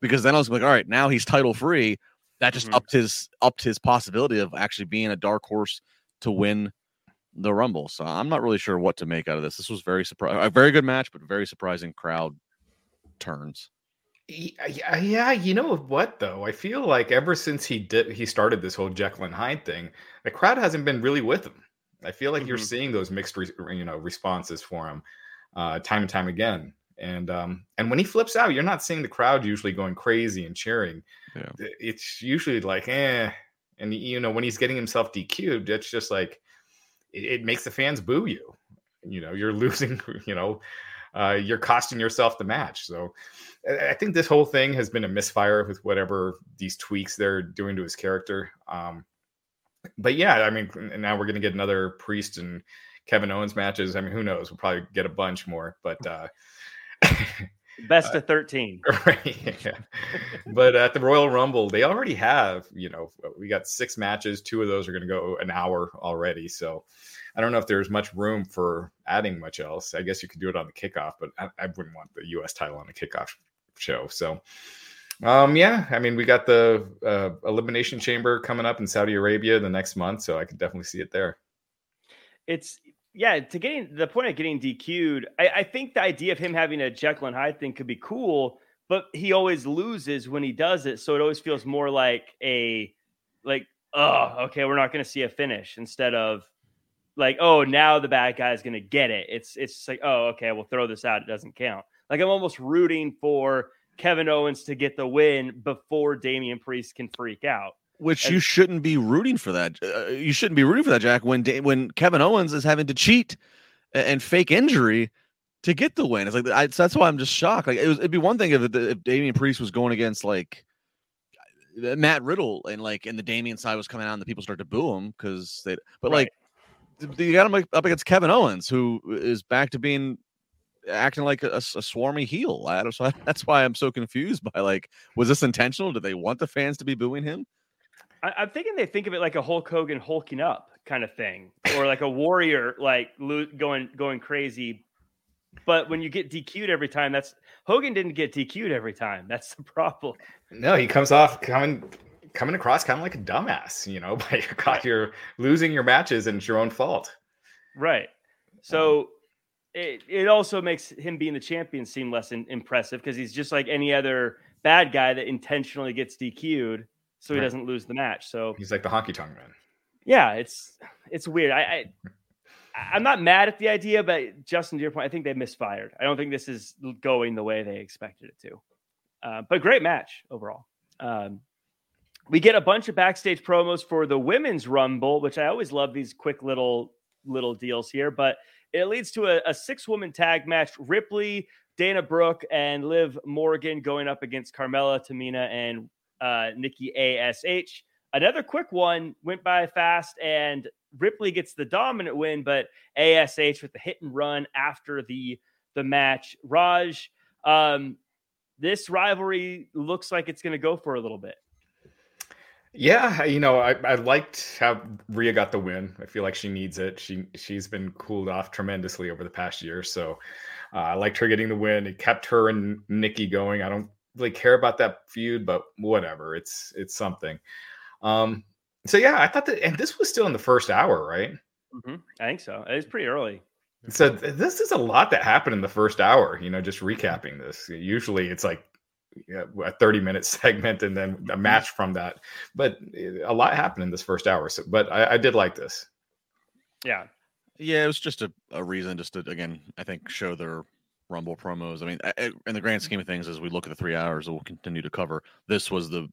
because then I was like, all right, now he's title free. That just mm-hmm. upped his upped his possibility of actually being a dark horse to win the Rumble. So I'm not really sure what to make out of this. This was very surprising, a very good match, but very surprising crowd turns. Yeah, yeah, you know what though? I feel like ever since he did he started this whole Jekyll and Hyde thing, the crowd hasn't been really with him. I feel like mm-hmm. you're seeing those mixed, re- you know, responses for him, uh, time and time again. And um, and when he flips out, you're not seeing the crowd usually going crazy and cheering. Yeah. It's usually like, eh, and you know, when he's getting himself DQ'd, it's just like it, it makes the fans boo you. You know, you're losing. You know, uh, you're costing yourself the match. So I think this whole thing has been a misfire with whatever these tweaks they're doing to his character. Um, but yeah, I mean, now we're going to get another Priest and Kevin Owens matches. I mean, who knows? We'll probably get a bunch more, but uh, best uh, of 13. Right. Yeah. but at the Royal Rumble, they already have, you know, we got six matches. Two of those are going to go an hour already. So I don't know if there's much room for adding much else. I guess you could do it on the kickoff, but I, I wouldn't want the U.S. title on the kickoff show. So, um, yeah, I mean, we got the uh, Elimination Chamber coming up in Saudi Arabia the next month, so I could definitely see it there. It's yeah, to getting the point of getting DQ'd, I, I, think the idea of him having a Jekyll and Hyde thing could be cool, but he always loses when he does it. So it always feels more like a like, oh, okay, we're not gonna see a finish instead of like, oh, now the bad guy's gonna get it. It's it's like, oh, okay, we'll throw this out. It doesn't count. Like I'm almost rooting for Kevin Owens to get the win before Damian Priest can freak out. Which and, you shouldn't be rooting for that. Uh, you shouldn't be rooting for that, Jack. When when Kevin Owens is having to cheat and fake injury to get the win, it's like I, that's why I'm just shocked. Like it was, it'd be one thing if, if Damian Priest was going against like uh, Matt Riddle and like and the Damian side was coming out and the people start to boo him because they. But right. like you got him up against Kevin Owens, who is back to being acting like a, a swarmy heel. So that's why I'm so confused by like, was this intentional? Did they want the fans to be booing him? I, am thinking they think of it like a Hulk Hogan hulking up kind of thing, or like a warrior like going going crazy. But when you get DQ'd every time, that's Hogan didn't get DQ'd every time. That's the problem. No, he comes off coming coming across kind of like a dumbass, you know, by your right. you're losing your matches and it's your own fault. Right. So um, it, it also makes him being the champion seem less in, impressive because he's just like any other bad guy that intentionally gets DQ'd so he right. doesn't lose the match. So he's like the honky tonk man. Yeah, it's it's weird. I, I I'm not mad at the idea, but Justin, to your point, I think they misfired. I don't think this is going the way they expected it to. Uh, but great match overall. Um, we get a bunch of backstage promos for the women's rumble, which I always love these quick little little deals here. But it leads to a, a six woman tag match: Ripley, Dana Brooke, and Liv Morgan going up against Carmella, Tamina, and uh, Nikki ASH. Another quick one went by fast, and Ripley gets the dominant win, but ASH with the hit and run after the the match. Raj, um, this rivalry looks like it's going to go for a little bit. Yeah, you know, I, I liked how Rhea got the win. I feel like she needs it. She she's been cooled off tremendously over the past year, so uh, I liked her getting the win. It kept her and Nikki going. I don't really care about that feud, but whatever. It's it's something. Um, so yeah, I thought that, and this was still in the first hour, right? Mm-hmm. I think so. It's pretty early. So this is a lot that happened in the first hour. You know, just recapping this. Usually, it's like a 30 minute segment and then a mm-hmm. match from that. But a lot happened in this first hour. So, but I, I did like this. Yeah. Yeah, it was just a, a reason just to, again, I think, show their Rumble promos. I mean, in the grand scheme of things, as we look at the three hours that we'll continue to cover, this was the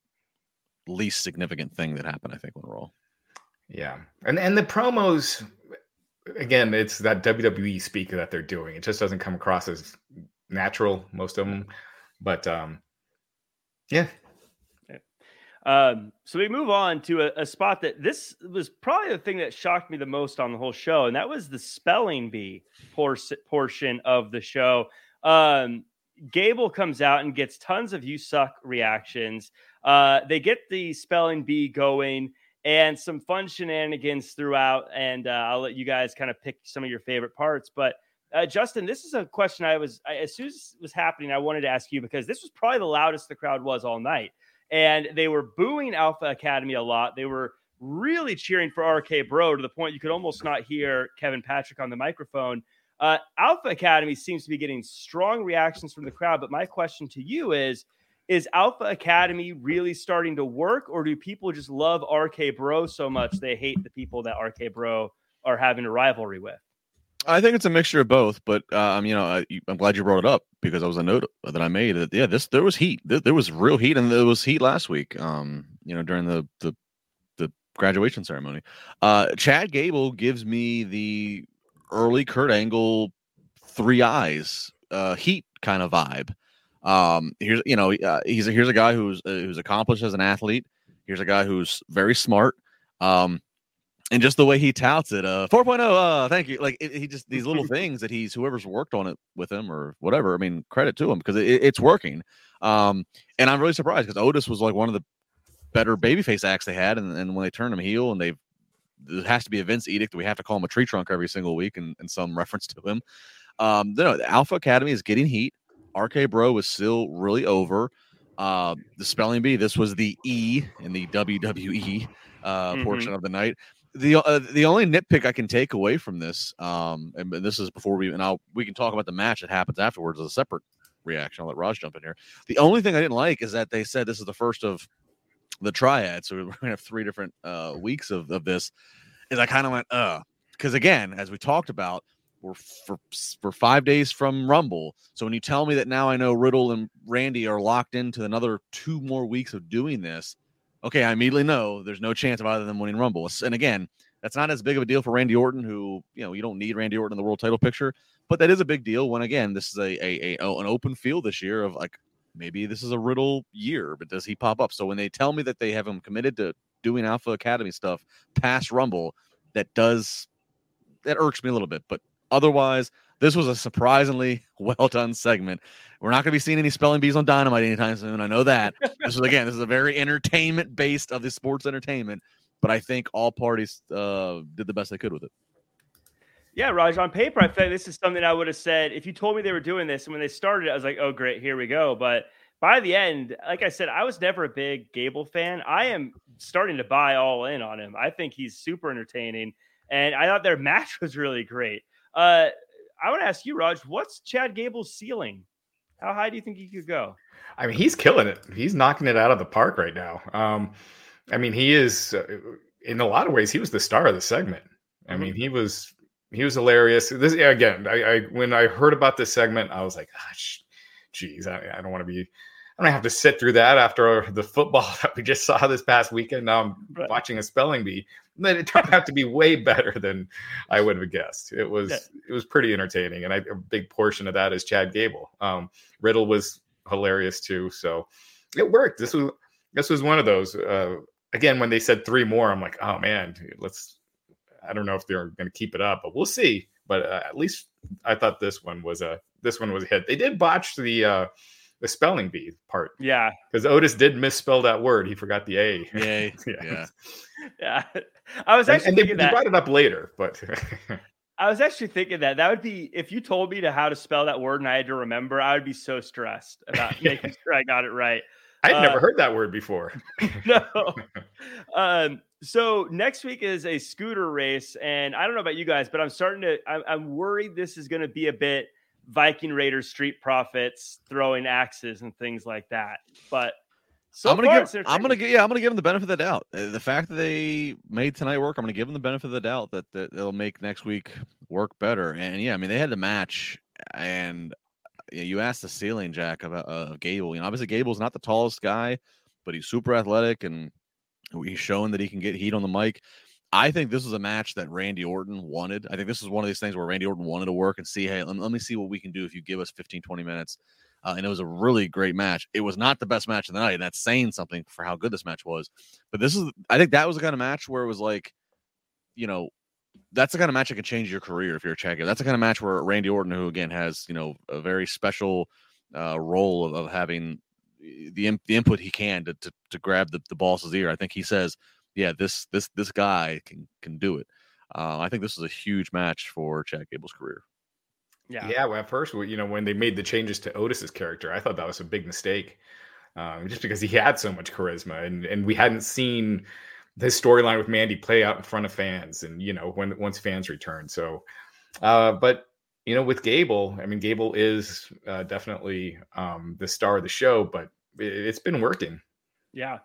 least significant thing that happened, I think, on Raw. Yeah, and and the promos, again, it's that WWE speak that they're doing. It just doesn't come across as natural, most of them. But um, yeah, um, so we move on to a, a, spot that this was probably the thing that shocked me the most on the whole show, and that was the spelling bee por- portion of the show. Um, Gable comes out and gets tons of "you suck" reactions. Uh, they get the spelling bee going and some fun shenanigans throughout. And uh, I'll let you guys kind of pick some of your favorite parts. But uh, Justin, this is a question I was I, as soon as it was happening, I wanted to ask you because this was probably the loudest the crowd was all night and they were booing Alpha Academy a lot. They were really cheering for RK Bro to the point you could almost not hear Kevin Patrick on the microphone. Uh, Alpha Academy seems to be getting strong reactions from the crowd, but my question to you is is Alpha Academy really starting to work, or do people just love RK Bro so much they hate the people that RK Bro are having a rivalry with? I think it's a mixture of both, but um, you know, I, am glad you brought it up because I was a note that I made that yeah, this there was heat, there, there, was real heat, and there was heat last week. Um, you know, during the the the graduation ceremony, uh, Chad Gable gives me the early Kurt Angle three I's uh, heat kind of vibe. Um, here's you know uh, he's a, here's a guy who's uh, who's accomplished as an athlete. Here's a guy who's very smart. Um, and just the way he touts it, uh, 4.0, uh, thank you. Like it, he just these little things that he's whoever's worked on it with him or whatever. I mean, credit to him because it, it's working. Um, and I'm really surprised because Otis was like one of the better babyface acts they had, and, and when they turned him heel, and they've there has to be a Vince edict that we have to call him a tree trunk every single week, and, and some reference to him. Um, no, the Alpha Academy is getting heat. RK Bro is still really over. Uh, the spelling bee. This was the E in the WWE uh, mm-hmm. portion of the night the uh, the only nitpick I can take away from this, um, and this is before we and I'll we can talk about the match that happens afterwards as a separate reaction. I'll let Raj jump in here. The only thing I didn't like is that they said this is the first of the triad, so we're gonna have three different uh, weeks of, of this. Is I kind of went, uh, because again, as we talked about, we're for for five days from Rumble. So when you tell me that now I know Riddle and Randy are locked into another two more weeks of doing this, okay, I immediately know there's no chance of either of them winning Rumble. And again, that's not as big of a deal for Randy Orton, who you know you don't need Randy Orton in the world title picture, but that is a big deal when again this is a, a, a oh, an open field this year of like maybe this is a Riddle year, but does he pop up? So when they tell me that they have him committed to doing Alpha Academy stuff past Rumble, that does that irks me a little bit, but otherwise this was a surprisingly well done segment. We're not going to be seeing any spelling bees on Dynamite anytime soon. I know that. this is again, this is a very entertainment based of the sports entertainment, but I think all parties uh, did the best they could with it. Yeah, Raj, on paper, I think this is something I would have said if you told me they were doing this. And when they started, I was like, oh, great, here we go. But by the end, like I said, I was never a big Gable fan. I am starting to buy all in on him. I think he's super entertaining. And I thought their match was really great. Uh, I want to ask you, Raj, what's Chad Gable's ceiling? How high do you think he could go? I mean, he's killing it. He's knocking it out of the park right now. Um, I mean, he is uh, in a lot of ways. He was the star of the segment. I mm-hmm. mean, he was he was hilarious. This again, I, I, when I heard about this segment, I was like, ah, geez, I, I don't want to be. I don't have to sit through that after the football that we just saw this past weekend. Now I'm right. watching a spelling bee then it turned out to be way better than I would have guessed. It was yeah. it was pretty entertaining, and I, a big portion of that is Chad Gable. Um, Riddle was hilarious too, so it worked. This was this was one of those. Uh, again, when they said three more, I'm like, oh man, let's. I don't know if they're going to keep it up, but we'll see. But uh, at least I thought this one was a this one was a hit. They did botch the. Uh, the spelling bee part. Yeah. Because Otis did misspell that word. He forgot the A. yeah. yeah. yeah. I was actually and, and they, they, brought it up later, but I was actually thinking that that would be if you told me to how to spell that word and I had to remember, I would be so stressed about making sure I got it right. I'd uh, never heard that word before. no. Um, so next week is a scooter race, and I don't know about you guys, but I'm starting to. I'm, I'm worried this is going to be a bit Viking Raiders, Street Profits, throwing axes and things like that. But so I'm gonna give. I'm gonna give. Yeah, I'm gonna give them the benefit of the doubt. Uh, the fact that they made tonight work, I'm gonna give them the benefit of the doubt that, that they'll make next week work better. And yeah, I mean they had the match, and you asked the ceiling, Jack, of, uh, Gable. You know, obviously Gable's not the tallest guy, but he's super athletic and he's shown that he can get heat on the mic. I think this is a match that Randy Orton wanted. I think this is one of these things where Randy Orton wanted to work and see, hey, let, let me see what we can do if you give us 15, 20 minutes. Uh, and it was a really great match. It was not the best match of the night, and that's saying something for how good this match was. But this is, I think that was the kind of match where it was like, you know, that's the kind of match that can change your career if you're a checker. That's the kind of match where Randy Orton, who again has, you know, a very special uh, role of, of having the the input he can to to, to grab the, the boss's ear. I think he says, yeah, this this this guy can can do it. Uh, I think this is a huge match for Chad Gable's career. Yeah, yeah. Well, at first, you know, when they made the changes to Otis's character, I thought that was a big mistake, um, just because he had so much charisma, and and we hadn't seen his storyline with Mandy play out in front of fans, and you know, when once fans return. So, uh, but you know, with Gable, I mean, Gable is uh, definitely um, the star of the show, but it, has been working. Yeah,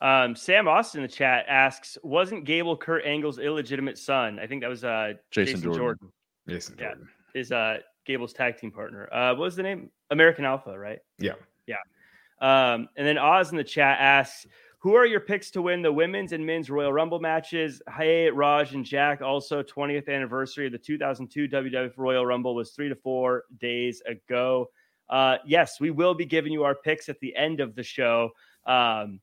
um, Sam Austin in the chat asks, "Wasn't Gable Kurt Angle's illegitimate son?" I think that was uh, Jason, Jason Jordan. Jordan. Jason Jordan is uh, Gable's tag team partner. Uh, what was the name? American Alpha, right? Yeah, yeah. Um, and then Oz in the chat asks, "Who are your picks to win the women's and men's Royal Rumble matches?" Hey, Raj and Jack. Also, 20th anniversary of the 2002 WWF Royal Rumble was three to four days ago. Uh, yes, we will be giving you our picks at the end of the show. Um,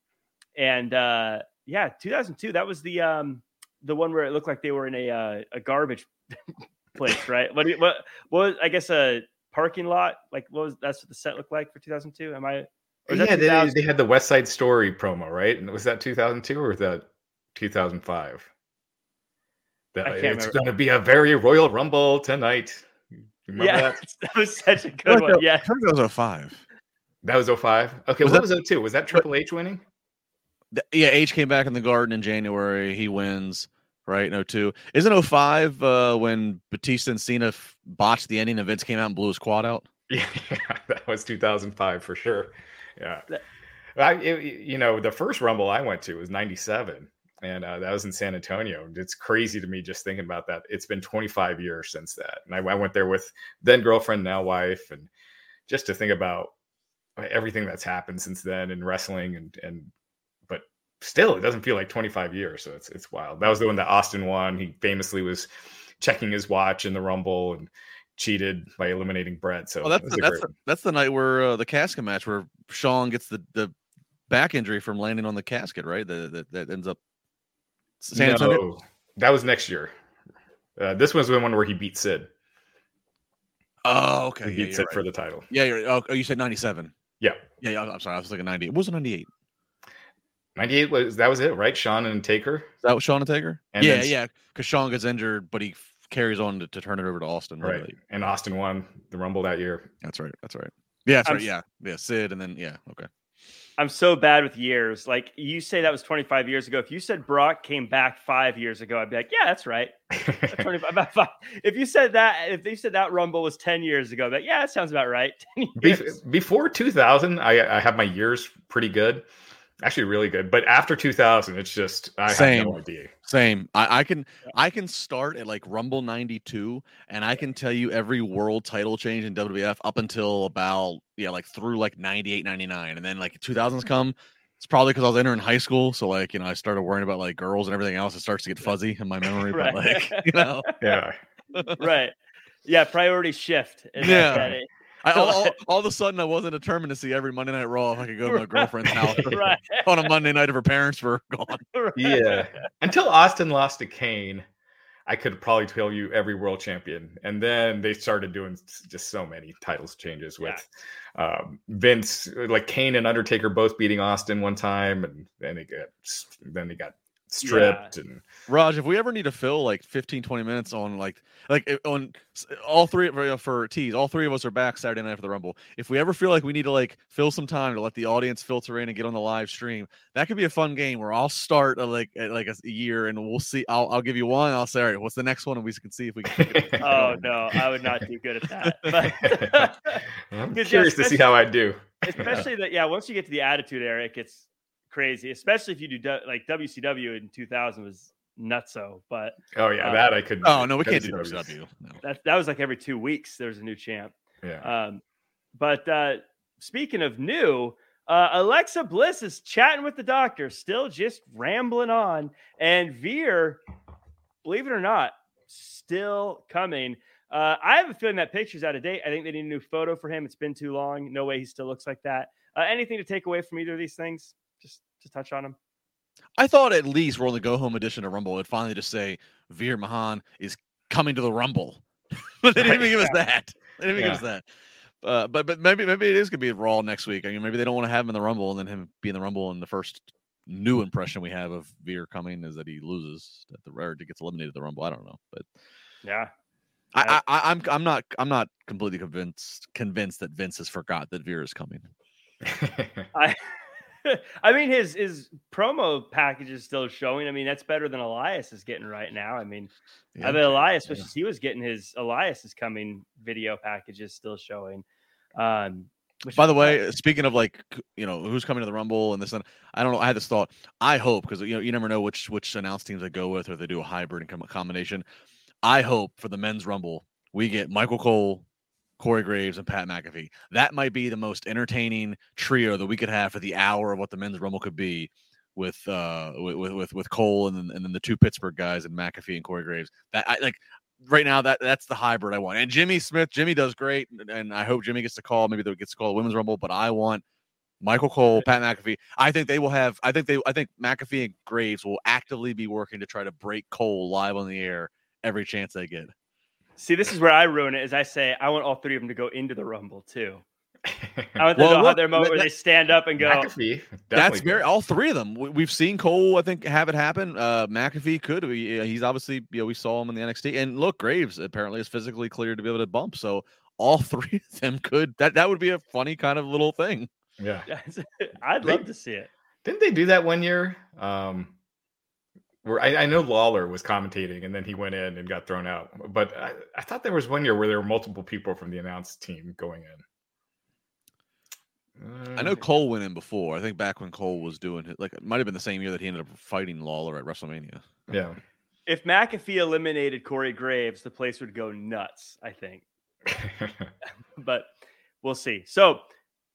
and uh, yeah, 2002. That was the um, the one where it looked like they were in a uh, a garbage place, right? What what what was I guess a parking lot? Like what was that's what the set looked like for 2002? Am I? Yeah, they, they had the West Side Story promo, right? And was that 2002 or was that 2005? That, it's going to be a very Royal Rumble tonight. Remember yeah, that? that? was such a good one. yeah, I think that was 05. That was 05. Okay, was what that, was 02? Was that Triple H winning? Yeah, H came back in the Garden in January. He wins right? No, 02. Isn't 05 uh, when Batista and Cena f- botched the ending and Vince came out and blew his quad out? Yeah, that was 2005 for sure. Yeah. I, it, you know, the first Rumble I went to was 97, and uh, that was in San Antonio. It's crazy to me just thinking about that. It's been 25 years since that. And I, I went there with then girlfriend, now wife, and just to think about everything that's happened since then in wrestling and, and still it doesn't feel like 25 years so it's it's wild that was the one that austin won he famously was checking his watch in the rumble and cheated by eliminating Bret. So well, that's the, that's, the, that's the night where uh, the casket match where Shawn gets the, the back injury from landing on the casket, right? That that, that ends up. No, that was next year. Uh, this was the one where he beat Sid. Oh, okay. He beat yeah, Sid right. for the title. Yeah, you're, oh, you said ninety seven. Yeah. Yeah, yeah. I'm sorry. I was thinking ninety. It wasn't ninety eight. 98 was that was it, right? Shawn and Taker. Is that was Shawn and Taker? And yeah, then, yeah. Because Shawn gets injured, but he carries on to, to turn it over to Austin. Right. right. And Austin won the Rumble that year. That's right. That's right. Yeah, that's I'm, right. Yeah. Yeah. Sid and then yeah. Okay. I'm so bad with years. Like you say that was 25 years ago. If you said Brock came back five years ago, I'd be like, yeah, that's right. 25, about five. If you said that, if you said that Rumble was 10 years ago, that yeah, that sounds about right. Before 2000, I, I have my years pretty good actually really good. But after 2000, it's just I Same. have no idea. Same. I, I can I can start at like Rumble 92 and I can tell you every world title change in WWF up until about yeah, like through like 98, 99. And then like 2000s come. It's probably because I was entering high school, so like you know, I started worrying about like girls and everything else. It starts to get fuzzy in my memory, right. but like you know, yeah, right, yeah. Priority shift. Yeah, I, all, all, all, of a sudden, I wasn't determined to see every Monday Night Raw if I could go to my girlfriend's house right. on a Monday night if her parents were gone. Yeah. Until Austin lost to Kane, I could probably tell you every world champion. And then they started doing just so many titles changes with yeah. um, Vince, like Kane and Undertaker both beating Austin one time, and then they got then they got stripped yeah. and Raj, if we ever need to fill like 15 20 minutes on like like eh, on all three for, for teas, all three of us are back Saturday night for the Rumble. If we ever feel like we need to like fill some time to let the audience filter in and get on the live stream, that could be a fun game where I'll start a, like a, like a year and we'll see. I'll, I'll give you one. I'll say, all right, what's the next one, and we can see if we can. oh no, I would not do good at that. I'm curious yeah, to see how I do. especially that, yeah. Once you get to the Attitude Era, it gets crazy, especially if you do like WCW in 2000 was nutso. But oh yeah, uh, that I could. Oh no, we can't do WCW. No. That that was like every two weeks there's a new champ. Yeah. Um, but uh, speaking of new, uh, Alexa Bliss is chatting with the doctor, still just rambling on, and Veer, believe it or not, still coming. Uh, I have a feeling that picture's out of date. I think they need a new photo for him. It's been too long. No way he still looks like that. Uh, anything to take away from either of these things? To touch on him? I thought at least we're on the go home edition of Rumble. It finally just say Veer Mahaan is coming to the Rumble. but they didn't even give us that. They didn't even yeah. give us that. Uh, but but maybe maybe it is gonna be Raw next week. I mean, maybe they don't want to have him in the Rumble and then him be in the Rumble. And the first new impression we have of Veer coming is that he loses at the or gets eliminated at the Rumble. I don't know, but yeah, I, I, I'm I'm not I'm not completely convinced convinced that Vince has forgot that Veer is coming. I I mean, his his promo package is still showing. I mean, that's better than Elias is getting right now. I mean, yeah, I mean Elias, which yeah. he was getting his Elias is coming video packages still showing. Um, by the way, speaking of like you know who's coming to the Rumble and this and I don't know. I had this thought. I hope because you know you never know which which announce teams they go with or they do a hybrid and combination. I hope for the men's Rumble we get Michael Cole, Corey Graves and Pat McAfee. That might be the most entertaining trio that we could have for the hour of what the men's rumble could be with uh with with with Cole and then, and then the two Pittsburgh guys and McAfee and Corey Graves. That I like right now that that's the hybrid I want. And Jimmy Smith, Jimmy does great, and I hope Jimmy gets to call. Maybe they gets to call the women's rumble, but I want Michael Cole, Pat McAfee. I think they will have. I think they. I think McAfee and Graves will actively be working to try to break Cole live on the air every chance they get. See, this is where I ruin it. Is I say I want all three of them to go into the Rumble too. I want them Well, to have their moment where they stand up and go. McAfee, That's very all three of them. We- We've seen Cole, I think, have it happen. Uh, McAfee could. He- uh, He's obviously, you know, we saw him in the NXT, and look, Graves apparently is physically cleared to be able to bump. So all three of them could. That that would be a funny kind of little thing. Yeah. I'd They- love to see it. Didn't they do that one year? Um, where I, I know Lawler was commentating and then he went in and got thrown out. But I, I thought there was one year where there were multiple people from the announced team going in. I know Uh, Cole went in before. I think back when Cole was doing it, like it might have been the same year that he ended up fighting Lawler at WrestleMania. Yeah. If McAfee eliminated Corey Graves, the place would go nuts. I think. but we'll see. So,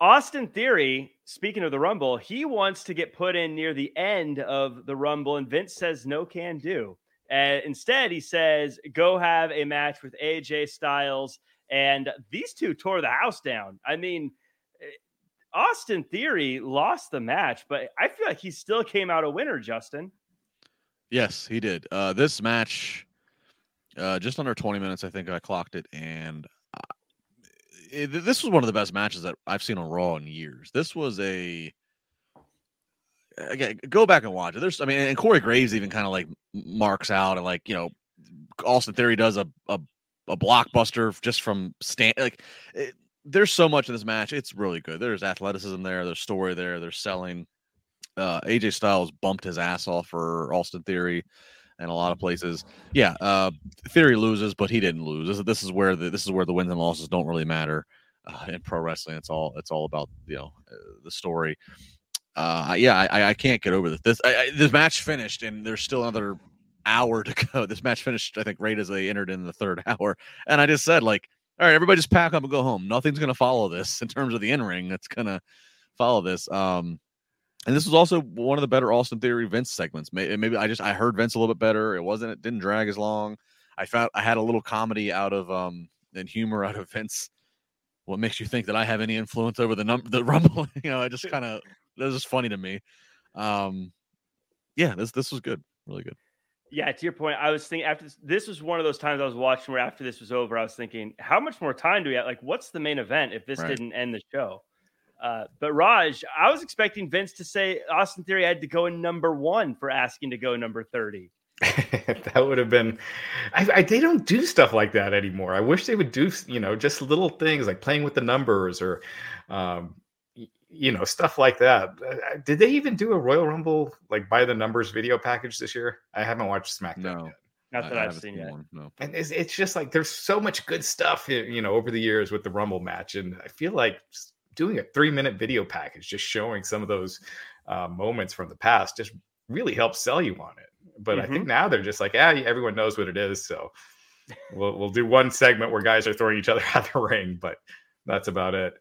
Austin Theory, speaking of the Rumble, he wants to get put in near the end of the Rumble, and Vince says no can do. And instead, he says go have a match with AJ Styles, and these two tore the house down. I mean, eh, Austin Theory lost the match, but I feel like he still came out a winner. Justin, Yes, he did. Uh, this match, uh, just under 20 minutes, I think I clocked it, and uh, it, this was one of the best matches that I've seen on Raw in years. This was a again, go back and watch it. There's, I mean, and Corey Graves even kind of like marks out and like you know, Austin Theory does a a, a blockbuster just from stand like. It, there's so much in this match. It's really good. There's athleticism there. There's story there. There's selling uh, AJ Styles bumped his ass off for Austin Theory and a lot of places. Yeah, uh, Theory loses, but he didn't lose. This, is- this is where the this is where the wins and losses don't really matter uh, in pro wrestling. It's all it's all about you know uh, the story. Uh, yeah, I, I can't get over this. This I, I, this match finished, and there's still another hour to go. This match finished, I think, right as they entered in the third hour, and I just said like, all right, everybody just pack up and go home. Nothing's gonna follow this in terms of the in ring. That's gonna follow this. Um, and this was also one of the better Austin Theory Vince segments. Maybe, maybe I just I heard Vince a little bit better. It wasn't it didn't drag as long. I found I had a little comedy out of um and humor out of Vince. What makes you think that I have any influence over the number the rumble? you know, I just kind of that was just funny to me. Um yeah, this this was good. Really good. Yeah, to your point, I was thinking after this, this was one of those times I was watching where after this was over, I was thinking, how much more time do we have? Like, what's the main event if this Right. didn't end the show? Uh, but Raj, I was expecting Vince to say Austin Theory had to go in number one for asking to go number 30. that would have been I, I, they don't do stuff like that anymore i wish they would do you know just little things like playing with the numbers or um you know stuff like that Uh, did they even do a royal rumble like by the numbers video package this year i haven't watched smackdown No. yet Not that I I've haven't seen yet. one, No. and it's, it's just like there's so much good stuff you know over the years with the rumble match and i feel like s- doing a three minute video package just showing some of those uh, moments from the past just really helps sell you on it. But i think now they're just like yeah everyone knows what it is so we'll, we'll do one segment where guys are throwing each other out the ring but that's about it.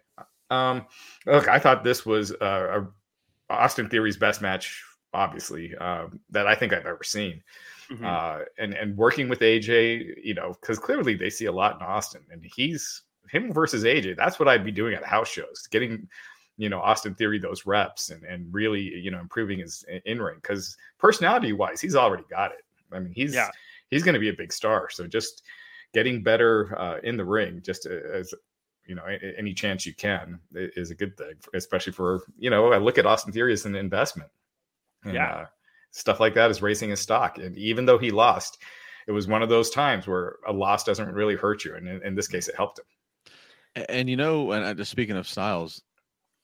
Um look i thought this was uh, a austin theory's best match obviously um, that i think i've ever seen. Mhm. uh, and and working with AJ, you know, because clearly they see a lot in Austin, and he's him versus AJ. That's what I'd be doing at house shows, getting you know Austin Theory those reps and and really you know improving his in ring because personality wise, he's already got it. I mean, he's Yeah. he's going to be a big star. So just getting better uh, in the ring, just as you know, any chance you can is a good thing, especially for you know. I look at Austin Theory as an investment. And, Yeah. uh, stuff like that is raising his stock. And even though he lost, it was one of those times where a loss doesn't really hurt you. And in, in this case, it helped him. A- And, you know, and uh, just speaking of styles,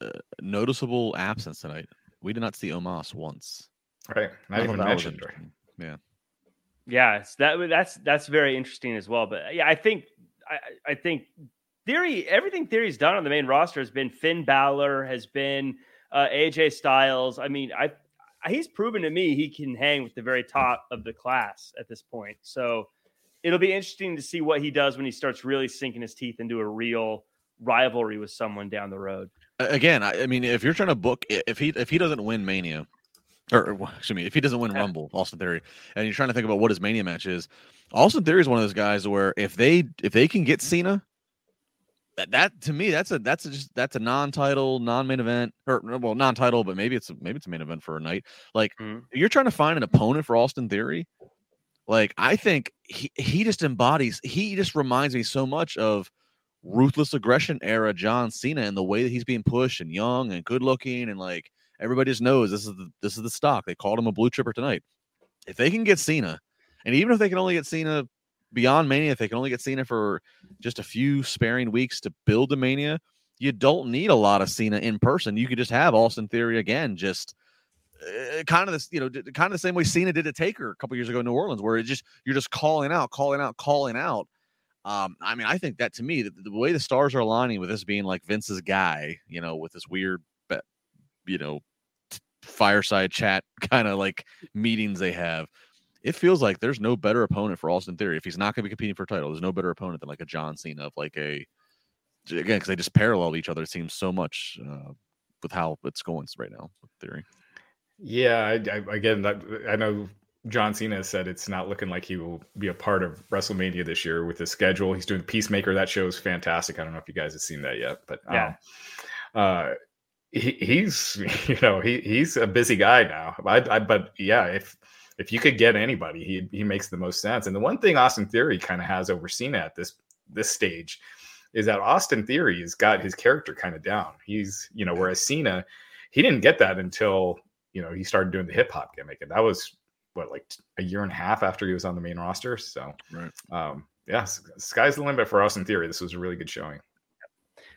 uh, noticeable absence tonight. We did not see Omos once. Right. Not I even thought mentioned. Right? Yeah. Yeah, it's that that's that's very interesting as well. But yeah, I think I, I I think theory everything theory's done on the main roster has been Finn Balor, has been uh, AJ Styles. I mean, I he's proven to me he can hang with the very top of the class at this point. So it'll be interesting to see what he does when he starts really sinking his teeth into a real rivalry with someone down the road. Again, I, I mean, if you're trying to book, if he if he doesn't win Mania, or, excuse me, if he doesn't win. Rumble, Austin Theory, and you're trying to think about what his Mania match is, Austin Theory is one of those guys where if they if they can get Cena, that, that to me that's a that's a just that's a non-title non-main event or well non-title but maybe it's a, maybe it's a main event for a night like Mhm. you're trying to find an opponent for austin theory like i think he, just embodies he just reminds me so much of ruthless aggression era john cena and the way that he's being pushed and young and good looking and like everybody just knows this is the this is the stock they called him a blue chipper tonight if they can get cena and even if they can only get cena beyond mania if they can only get cena for just a few sparing weeks to build the mania, you don't need a lot of Cena in person. You could just have Austin Theory again, just uh, kind of this, you know, kind of the same way Cena did at Taker a couple years ago in New Orleans, where it just you're just calling out, calling out, calling out. Um, I mean, I think that to me, the, the way the stars are aligning with this being like Vince's guy, you know, with this weird, you know, fireside chat kind of like meetings they have it feels like there's no better opponent for Austin Theory. If he's not going to be competing for a title, there's no better opponent than like a John Cena of like a again because they just parallel each other. It seems so much uh, with how it's going right now with Theory. Yeah, I, I, again, that, I know John Cena said it's not looking like he will be a part of WrestleMania this year with the schedule. He's doing Peacemaker. That show is fantastic. I don't know if you guys have seen that yet, but Yeah. um, uh, he, he's you know he he's a busy guy now. I, I but yeah, if if you could get anybody, he he makes the most sense. And the one thing Austin Theory kind of has over Cena at this this stage is that Austin Theory has got his character kind of down. He's you know whereas Cena he didn't get that until you know he started doing the hip hop gimmick, and that was what like a year and a half after he was on the main roster. So Right. um, yeah, sky's the limit for Austin Theory. This was a really good showing.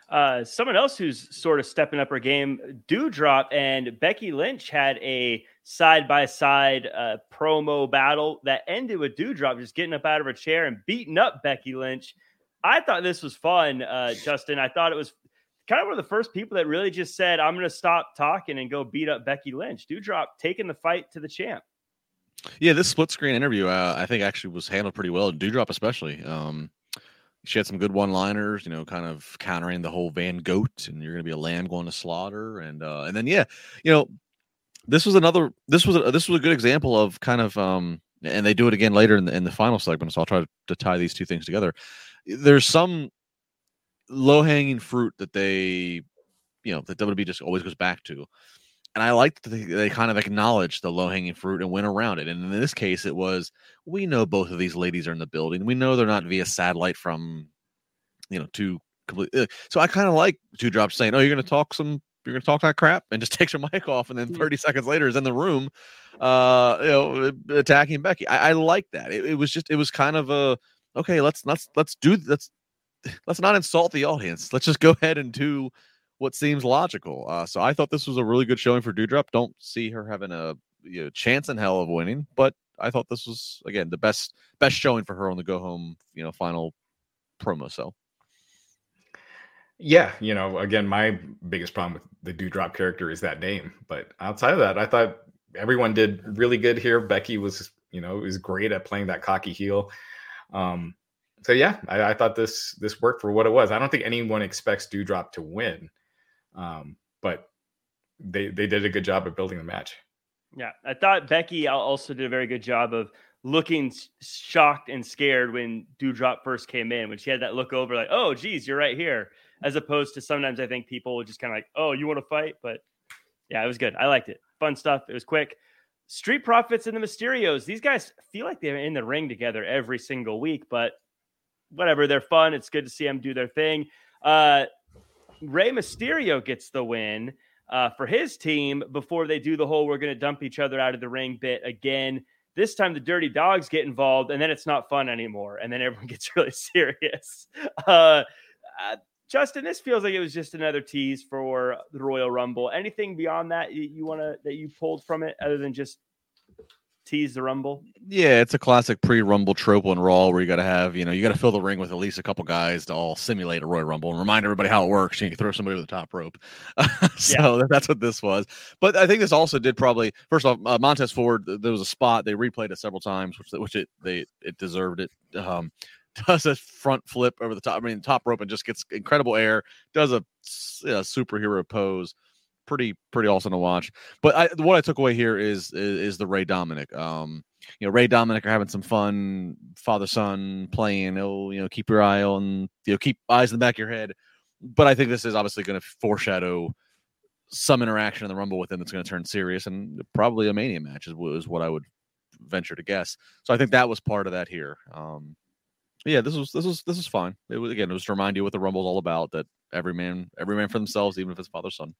Uh, someone else who's sort of stepping up her game, Doudrop and Becky Lynch had a side by side promo battle that ended with Doudrop just getting up out of her chair and beating up Becky Lynch. I thought this was fun, uh, Justin. I thought it was kind of one of the first people that really just said, I'm going to stop talking and go beat up Becky Lynch. Doudrop taking the fight to the champ. Yeah, this split screen interview, uh, I think actually was handled pretty well. Doudrop, especially. Um, she had some good one liners, you know, kind of countering the whole Van Goat and you're going to be a lamb going to slaughter. And, uh, and then, yeah, you know, this was another, this was, a, this was a good example of kind of, um, and they do it again later in the, in the final segment. So I'll try to, to tie these two things together. There's some low hanging fruit that they, you know, that WWE just always goes back to. And I like that they, they kind of acknowledged the low hanging fruit and went around it. And in this case, it was we know both of these ladies are in the building. We know they're not via satellite from, you know, two complete. uh, So I kind of like Doudrop's saying, "Oh, you're going to talk some, you're going to talk that crap," and just takes her mic off, and then 30 seconds later is in the room, uh, you know, attacking Becky. I, I like that. It, it was just, it was kind of a okay. Let's let's let's do let's let's not insult the audience. Let's just go ahead and do what seems logical. Uh, so I thought this was a really good showing for Doudrop. Don't see her having a you know, chance in hell of winning, but I thought this was again the best best showing for her on the go home you know final promo cell. Yeah, you know, again, my biggest problem with the Doudrop character is that name. But outside of that, I thought everyone did really good here. Becky was, you know, was great at playing that cocky heel. Um, so yeah, I, I thought this this worked for what it was. I don't think anyone expects Doudrop to win, um, but they they did a good job of building the match. Yeah, I thought Becky also did a very good job of looking shocked and scared when Doudrop first came in. When she had that look over, like, "Oh, geez, you're right here," as opposed to sometimes I think people just kind of like, "Oh, you want to fight?" But yeah, it was good. I liked it. Fun stuff. It was quick. Street Profits and the Mysterios. These guys feel like they're in the ring together every single week, but whatever. They're fun. It's good to see them do their thing. Uh, Rey Mysterio gets the win uh, for his team before they do the whole we're going to dump each other out of the ring bit again. This time the dirty dogs get involved, and then it's not fun anymore. And then everyone gets really serious. Uh, uh, Justin, this feels like it was just another tease for the Royal Rumble. Anything beyond that you, you want to that you pulled from it other than just tease the Rumble? Yeah, it's a classic pre-Rumble trope on Raw where you got to have, you know, you got to fill the ring with at least a couple guys to all simulate a Royal Rumble and remind everybody how it works. You can throw somebody over the top rope. so that's what this was. But I think this also did probably first off, uh, Montez Ford. There was a spot they replayed it several times, which which it they it deserved it. Um, does a front flip over the top, I mean, top rope and just gets incredible air. Does a, a superhero pose pretty pretty awesome to watch. But I, what I took away here is, is is the Rey Dominik. Um, you know, Rey Dominik are having some fun, father son playing. Oh, you know, keep your eye on, you know, keep eyes in the back of your head. but I think this is obviously going to foreshadow some interaction in the Rumble with him that's going to turn serious, and probably a Mania match is, is what I would venture to guess. So I think that was part of that here. Um, yeah, this was this was this was fine. It was again, it was to remind you what the Rumble's all about. That every man, every man for themselves, even if it's father son.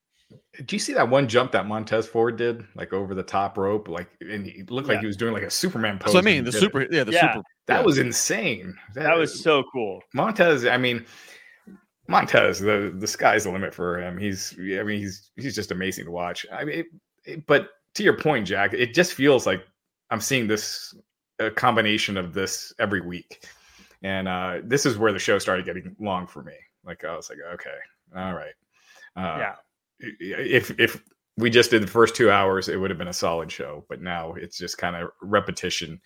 Do you see that one jump that Montez Ford did, like over the top rope, like and he looked yeah. like he was doing like a Superman pose. So I mean, the super, it. yeah, the yeah. super, that yeah. was insane. That, that was so cool. Montez, I mean, Montez, the the sky's the limit for him. He's, I mean, he's he's just amazing to watch. I mean, it, it, but to your point, Jack, it just feels like I'm seeing this a combination of this every week, and uh, this is where the show started getting long for me. Like I was like, okay, all right, uh, yeah. If if we just did the first two hours, it would have been a solid show. But now it's just kind of repetition.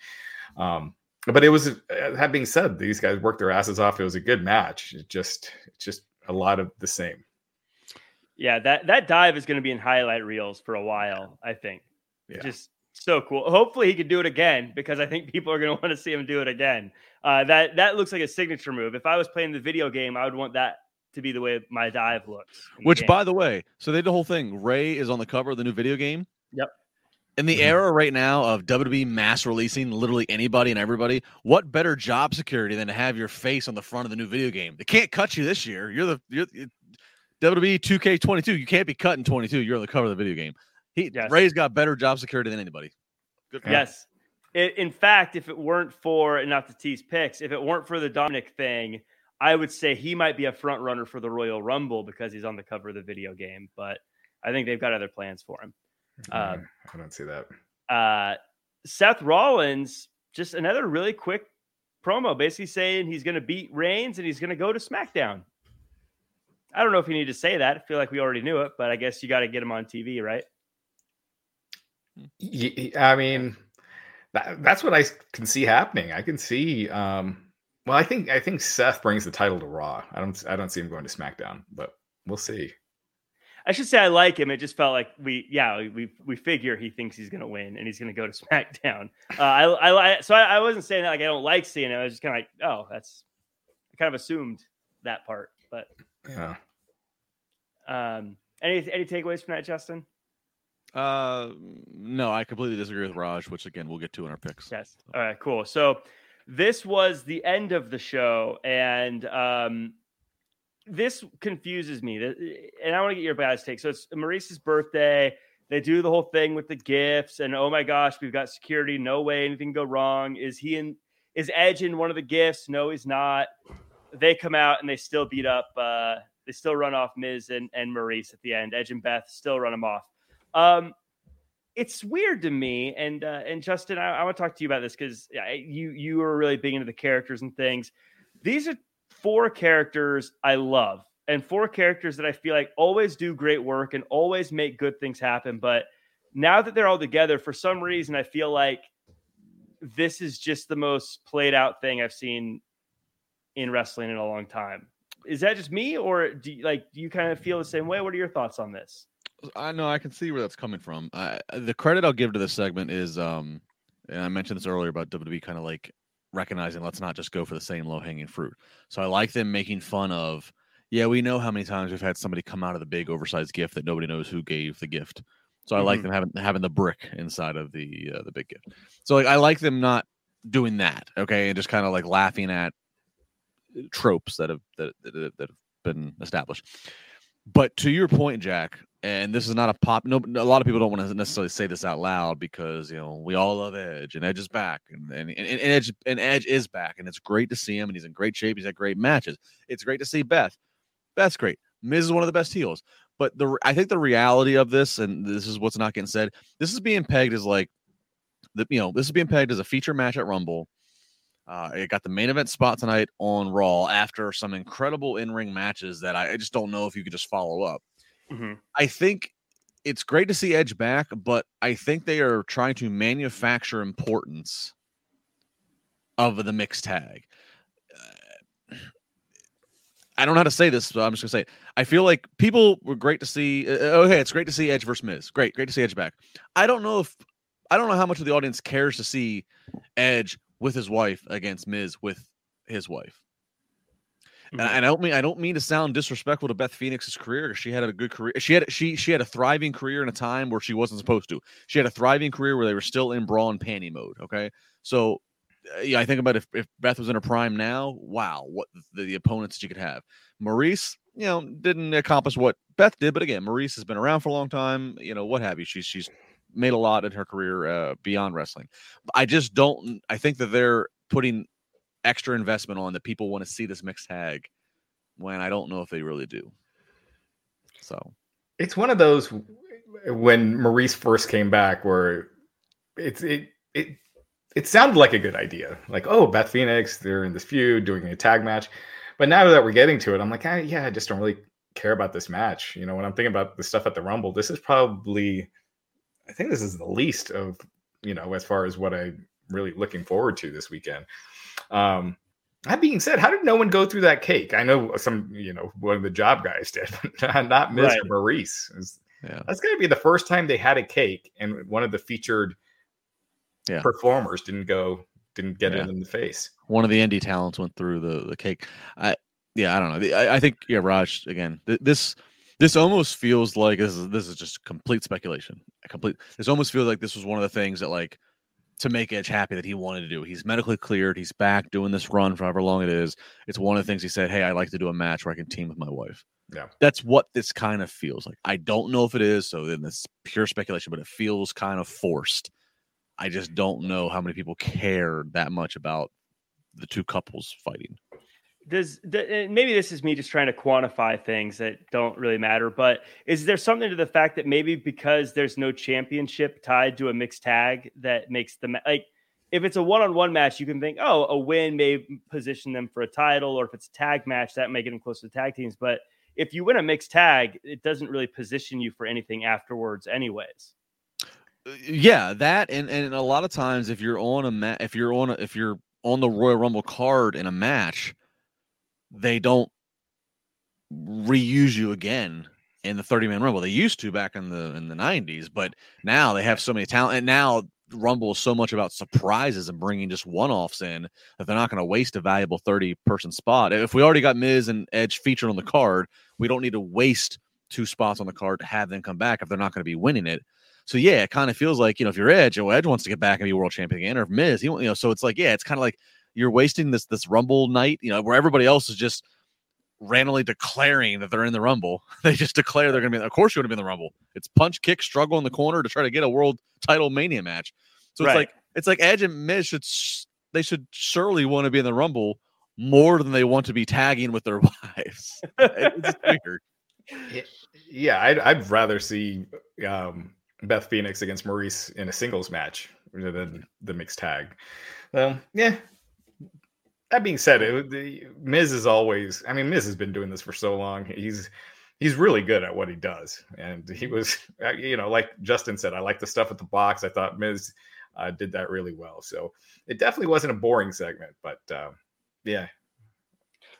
Um, but it was uh, that being said, these guys worked their asses off. It was a good match. It just just a lot of the same. Yeah, that that dive is going to be in highlight reels for a while. I think. Yeah. Just so cool. Hopefully he can do it again because I think people are going to want to see him do it again. Uh, that that looks like a signature move. If I was playing the video game, I would want that to be the way my dive looks. Which, by the way, so they did the whole thing. Rey is on the cover of the new video game. Yep. In the mm-hmm. era right now of WWE mass releasing literally anybody and everybody, what better job security than to have your face on the front of the new video game? They can't cut you this year. You're the you're, WWE 2K22. You can't be cut in 22. You're on the cover of the video game. He yes. Rey's got better job security than anybody. Good yes. It, in fact, if it weren't for and not to tease picks, if it weren't for the Dominik thing, I would say he might be a front runner for the Royal Rumble because he's on the cover of the video game. But I think they've got other plans for him. Uh, I don't see that. Uh, Seth Rollins, just another really quick promo, basically saying he's going to beat Reigns and he's going to go to SmackDown. I don't know if you need to say that. I feel like we already knew it, but I guess you got to get him on TV, right? I mean, that, that's what I can see happening. I can see. Um, well, I think I think Seth brings the title to Raw. I don't I don't see him going to SmackDown, but we'll see. I should say I like him. It just felt like we, yeah, we we figure he thinks he's going to win and he's going to go to SmackDown. Uh, I, I, so I, I, wasn't saying that like I don't like seeing it. I was just kind of like, oh, that's I kind of assumed that part, but yeah. Um, any any takeaways from that, Justin? Uh, no, I completely disagree with Raj, which again we'll get to in our picks. Yes. All right. Cool. So this was the end of the show, and um, this confuses me. And I want to get your guys' take. So it's Maryse's birthday. They do the whole thing with the gifts, and oh my gosh, we've got security. No way anything can go wrong. Is he in? Is Edge in one of the gifts? No, he's not. They come out and they still beat up. Uh, they still run off Miz and, and Maryse at the end. Edge and Beth still run them off. Um, it's weird to me, and uh, and Justin, I, I want to talk to you about this because you you are really big into the characters and things. These are four characters I love, and four characters that I feel like always do great work and always make good things happen. But now that they're all together, for some reason, I feel like this is just the most played out thing I've seen in wrestling in a long time. Is that just me, or do you, like do you kind of feel the same way? What are your thoughts on this? I know I can see where that's coming from. I, the credit I'll give to this segment is, um, and I mentioned this earlier about WWE kind of like recognizing let's not just go for the same low hanging fruit. So I like them making fun of. Yeah, we know how many times we've had somebody come out of the big oversized gift that nobody knows who gave the gift. So I mm-hmm. like them having having the brick inside of the uh, the big gift. So like I like them not doing that, okay, and just kind of like laughing at tropes that have that, that, that have been established. But to your point, Jack, and this is not a pop. No, a lot of people don't want to necessarily say this out loud because you know we all love Edge and Edge is back and and, and, Edge and Edge is back and it's great to see him and he's in great shape. He's had great matches. It's great to see Beth. Beth's great. Miz is one of the best heels. But the I think the reality of this, and this is what's not getting said, this is being pegged as like the you know this is being pegged as a feature match at Rumble. Uh, it got the main event spot tonight on Raw after some incredible in ring matches that I, I just don't know if you could just follow up. Mm-hmm. I think it's great to see Edge back, but I think they are trying to manufacture importance of the mixed tag. Uh, I don't know how to say this, so I'm just gonna say it. I feel like people were great to see. Uh, uh, okay, it's great to see Edge versus Miz. Great, great to see Edge back. I don't know if I don't know how much of the audience cares to see Edge with his wife against Miz with his wife. And, I don't mean I don't mean to sound disrespectful to Beth Phoenix's career. Because she had a good career. She had she she had a thriving career in a time where she wasn't supposed to. She had a thriving career where they were still in brawl and panty mode. Okay, so uh, yeah, I think about if, if Beth was in her prime now, wow, what the, the opponents she could have. Maryse, you know, didn't accomplish what Beth did, but again, Maryse has been around for a long time. You know, what have you? She's she's made a lot in her career uh, beyond wrestling. I just don't. I think that they're putting extra investment on that people want to see this mixed tag when I don't know if they really do. So it's one of those when Maryse first came back where it's it it it sounded like a good idea. Like, oh, Beth Phoenix, they're in this feud doing a tag match. But now that we're getting to it, I'm like, ah, yeah, I just don't really care about this match. You know, when I'm thinking about the stuff at the Rumble, this is probably I think this is the least of, you know, as far as what I'm really looking forward to this weekend. Um, that being said, how did no one go through that cake? I know some, you know, one of the job guys did, not Miz right. or Maryse. Yeah. That's going to be the first time they had a cake, and one of the featured yeah. performers didn't go, didn't get yeah. it in the face. One of the indie talents went through the the cake. I, yeah, I don't know. I, I think yeah, Raj again. Th- this this almost feels like this is this is just complete speculation. A complete. This almost feels like this was one of the things that like to make Edge happy that he wanted to do. He's medically cleared. He's back doing this run for however long it is. It's one of the things he said, Hey, I'd like to do a match where I can team with my wife. Yeah. That's what this kind of feels like. I don't know if it is. So then it's pure speculation, but it feels kind of forced. I just don't know how many people care that much about the two couples fighting does the, maybe this is me just trying to quantify things that don't really matter but is there something to the fact that maybe because there's no championship tied to a mixed tag that makes the like if it's a one-on-one match you can think oh a win may position them for a title or if it's a tag match that may get them close to the tag teams but if you win a mixed tag it doesn't really position you for anything afterwards anyways. Uh, yeah that and and a lot of times if you're on a mat if you're on a, if you're on the royal rumble card in a match they don't reuse you again in the 30 man rumble. They used to back in the in the 90s, but now they have so many talent and now Rumble is so much about surprises and bringing just one offs in that they're not going to waste a valuable 30 person spot. If we already got Miz and Edge featured on the card, we don't need to waste two spots on the card to have them come back if they're not going to be winning it. So yeah, it kind of feels like you know if you're Edge, oh Edge wants to get back and be world champion again, or if Miz, he you know, so it's like yeah, it's kind of like you're wasting this this rumble night you know where everybody else is just randomly declaring that they're in the rumble. They just declare they're going to be of course you're going to be in the rumble. It's punch kick struggle in the corner to try to get a world title mania match. So right. it's like it's like edge and miz should they should surely want to be in the rumble more than they want to be tagging with their wives. It's weird. Yeah I'd, I'd rather see um, beth phoenix against Maryse in a singles match than the mixed tag. Um, yeah that being said, it, the, Miz is always. I mean, Miz has been doing this for so long. He's he's really good at what he does, and he was, uh, you know, like Justin said, I like the stuff at the box. I thought Miz uh, did that really well. So it definitely wasn't a boring segment, but uh, yeah.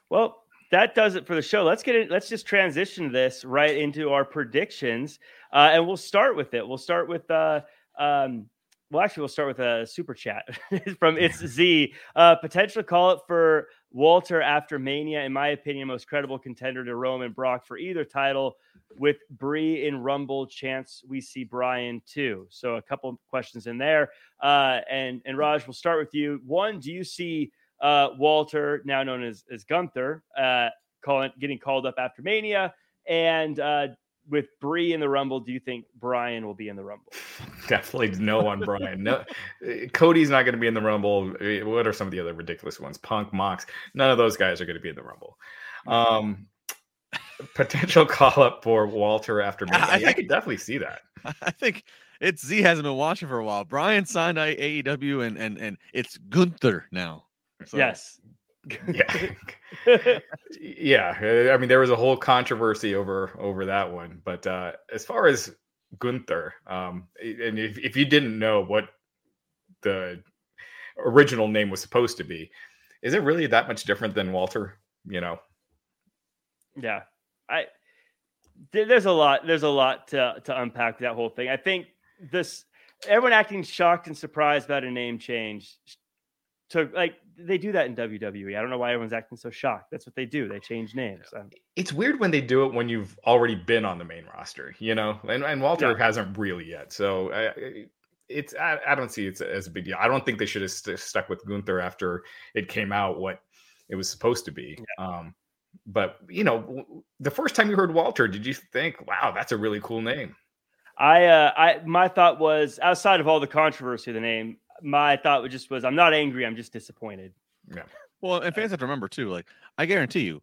Well, that does it for the show. Let's get it. Let's just transition this right into our predictions, uh, and we'll start with it. We'll start with. Uh, um, well, actually, we'll start with a super chat from It's Z. Uh, potential call up for Walter after Mania, in my opinion, most credible contender to Roman Brock for either title. With Brie in Rumble, chance we see Bryan too. So a couple questions in there. Uh, and and Raj, we'll start with you. One, do you see uh, Walter, now known as as Gunther, uh, calling getting called up after Mania? And uh, with Brie in the Rumble, do you think Bryan will be in the Rumble? Definitely no on Bryan. No, Cody's not going to be in the Rumble. What are some of the other ridiculous ones? Punk, Mox. None of those guys are going to be in the Rumble. Um, potential call up for Walter after me. I, I could definitely see that. I think it's Z hasn't been watching for a while. Bryan signed AEW and and and it's Gunther now. So. Yes, yeah. Yeah i mean there was a whole controversy over over that one but uh as far as gunther um and if, if you didn't know what the original name was supposed to be is it really that much different than walter you know? Yeah. I there's a lot there's a lot to to unpack that whole thing. I think this everyone acting shocked and surprised about a name change took like they do that in WWE. I don't know why everyone's acting so shocked. That's what they do. They change names. Um, It's weird when they do it when you've already been on the main roster, you know, and, and Walter Yeah. hasn't really yet. So I, it's I, I don't see it as a big deal. I don't think they should have st- stuck with Gunther after it came out what it was supposed to be. Um, but you know, w- the first time you heard Walter, did you think, "Wow, that's a really cool name"? I, uh, I, my thought was outside of all the controversy of the name, my thought just was I'm not angry. I'm just disappointed. Yeah. Well, and fans have to remember too. Like, I guarantee you,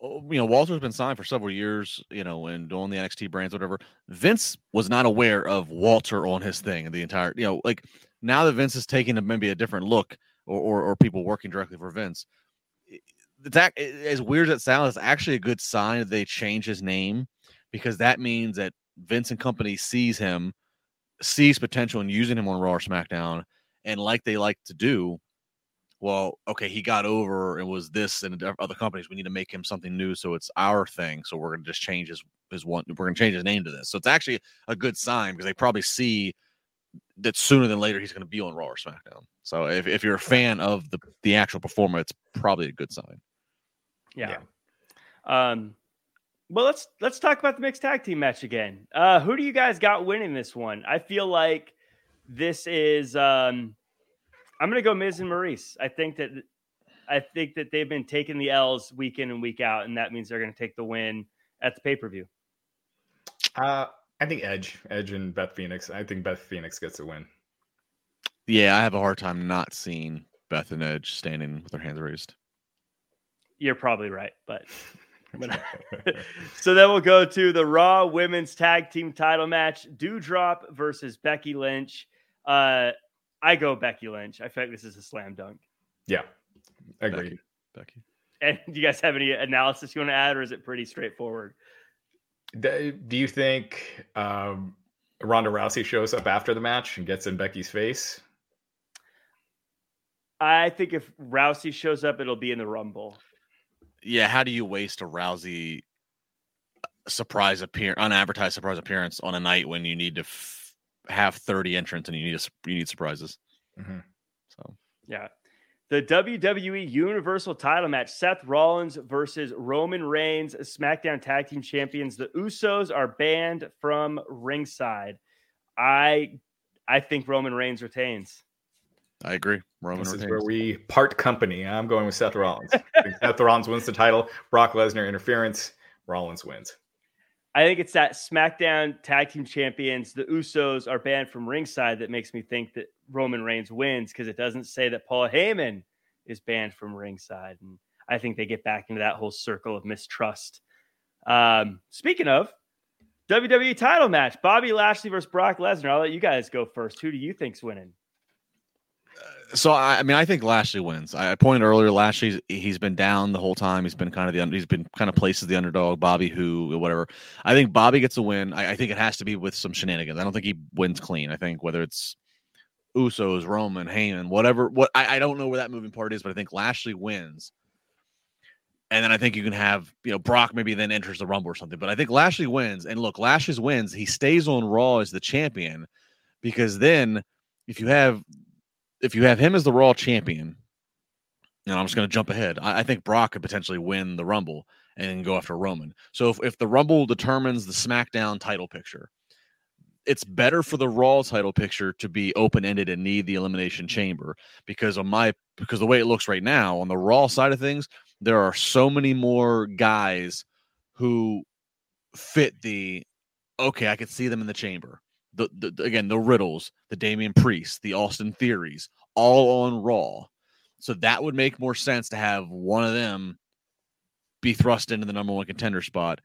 oh, you know, Walter's been signed for several years. You know, and doing the NXT brands, whatever. Vince was not aware of Walter on his thing the entire. You know, like now that Vince is taking a, maybe a different look, or, or or people working directly for Vince. That as weird as it sounds. It's actually a good sign that they change his name because that means that Vince and company sees him, sees potential in using him on Raw or SmackDown, and like they like to do, well, okay, he got over and was this and other companies. We need to make him something new, so it's our thing. So we're gonna just change his his one. We're gonna change his name to this. So it's actually a good sign because they probably see that sooner than later he's gonna be on Raw or SmackDown. So if, if you're a fan of the the actual performer, it's probably a good sign. Yeah. Um, well, let's let's talk about the mixed tag team match again. Uh, who do you guys got winning this one? I feel like this is. Um, I'm gonna go Miz and Maryse. I think that I think that they've been taking the L's week in and week out, and that means they're gonna take the win at the pay per view. Uh, I think Edge, Edge, and Beth Phoenix. I think Beth Phoenix gets a win. Yeah, I have a hard time not seeing Beth and Edge standing with their hands raised. You're probably right, but but- so then we'll go to the Raw Women's Tag Team Title match: Doudrop versus Becky Lynch. Uh, I go Becky Lynch. I feel like this is a slam dunk. yeah, agreed. Becky. And do you guys have any analysis you want to add, or is it pretty straightforward? Do do you think um, Ronda Rousey shows up after the match and gets in Becky's face? I think if Rousey shows up, it'll be in the Rumble. Yeah, how do you waste a Rousey surprise appear unadvertised surprise appearance on a night when you need to f- have 30 entrants and you need a, you need surprises? Mhm. So Yeah. The WWE Universal title match Seth Rollins versus Roman Reigns, SmackDown Tag Team Champions. The Usos are banned from ringside. I I think Roman Reigns retains. I agree. Roman This is where we part company. I'm going with Seth Rollins. Seth Rollins wins the title. Brock Lesnar interference. Rollins wins. I think it's that SmackDown Tag Team Champions, the Usos are banned from ringside that makes me think that Roman Reigns wins because it doesn't say that Paul Heyman is banned from ringside. And I think they get back into that whole circle of mistrust. Um, speaking of WWE title match, Bobby Lashley versus Brock Lesnar. I'll let you guys go first. Who do you think's winning? So I, mean, I think Lashley wins. I pointed earlier. Lashley he's been down the whole time. He's been kind of the he's been kind of placed the underdog. Bobby, who whatever. I think Bobby gets a win. I, I think it has to be with some shenanigans. I don't think he wins clean. I think whether it's Usos, Roman, Heyman, whatever. What I, I don't know where that moving part is, but I think Lashley wins. And then I think you can have, you know, Brock maybe then enters the Rumble or something. But I think Lashley wins. And look, Lashley's wins. He stays on Raw as the champion because then if you have if you have him as the Raw champion, and I'm just going to jump ahead, I, I think Brock could potentially win the Rumble and go after Roman. So if, if the Rumble determines the SmackDown title picture, it's better for the Raw title picture to be open ended and need the Elimination Chamber because on my because the way it looks right now on the Raw side of things, there are so many more guys who fit the okay. I could see them in the chamber. The, the again the Riddles, the Damian Priest, the Austin Theories, all on Raw. So that would make more sense to have one of them be thrust into the number one contender spot.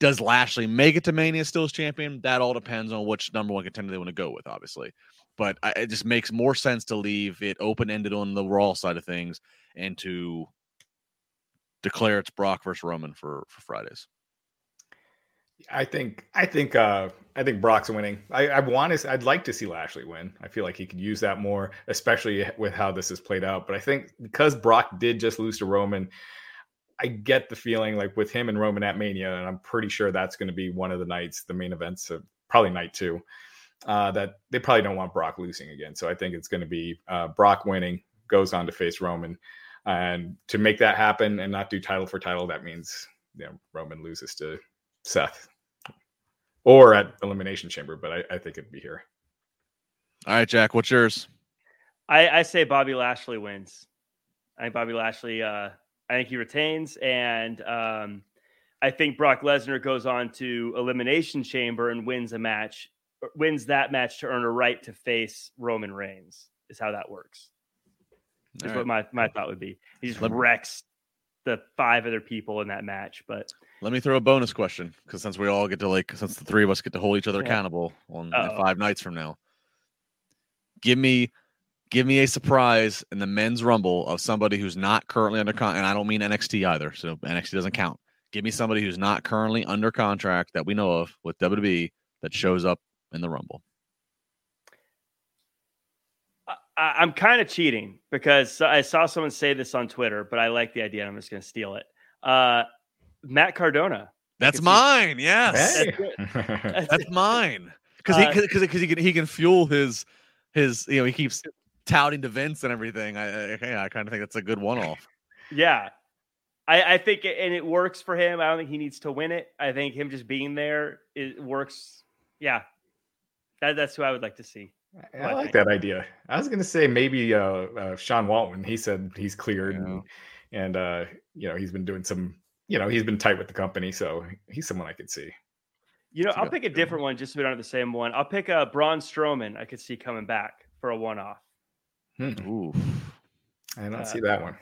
Does Lashley make it to Mania still as champion? That all depends on which number one contender they want to go with, obviously. But I, it just makes more sense to leave it open ended on the Raw side of things and to declare it's Brock versus Roman for for Fridays. I think I think uh I think Brock's winning. I, I want to I'd like to see Lashley win. I feel like he could use that more, especially with how this has played out. But I think because Brock did just lose to Roman, I get the feeling like with him and Roman at Mania, and I'm pretty sure that's going to be one of the nights, the main events, of probably night two. Uh, that they probably don't want Brock losing again. So I think it's going to be uh, Brock winning, goes on to face Roman. And to make that happen and not do title for title, that means you know Roman loses to Seth or at Elimination Chamber, but I, I think it'd be here. All right, Jack, what's yours? I, I say Bobby Lashley wins. I think Bobby Lashley. Uh, I think he retains, and um, I think Brock Lesnar goes on to Elimination Chamber and wins a match, wins that match to earn a right to face Roman Reigns. Is how that works. Is right. what my, my thought would be. He just wrecks the five other people in that match. But let me throw a bonus question because since we all get to like, since the three of us get to hold each other yeah. accountable on five nights from now, give me give me a surprise in the men's rumble of somebody who's not currently under contract. And I don't mean NXT either. So NXT doesn't count. Give me somebody who's not currently under contract that we know of with WWE that shows up in the rumble. I, am kind of cheating because I saw someone say this on Twitter, but I like the idea. I'm just going to steal it. Uh, Matt Cardona. That's mine. Yes, hey. that's, that's mine. Because he because uh, he can he can fuel his his you know he keeps touting to Vince and everything. I I, I kind of think that's a good one off. Yeah, I, I think and it works for him. I don't think he needs to win it. I think him just being there it works. Yeah, that, that's who I would like to see. I, I like that idea. I was going to say maybe uh, uh, Sean Waltman. He said he's cleared, yeah. and, and uh, you know he's been doing some. You know he's been tight with the company, so he's someone I could see. You know, I'll pick a different one. one just so we don't have the same one. I'll pick a uh, Braun Strowman. I could see coming back for a one-off. Hmm. Ooh, I don't uh, see that one.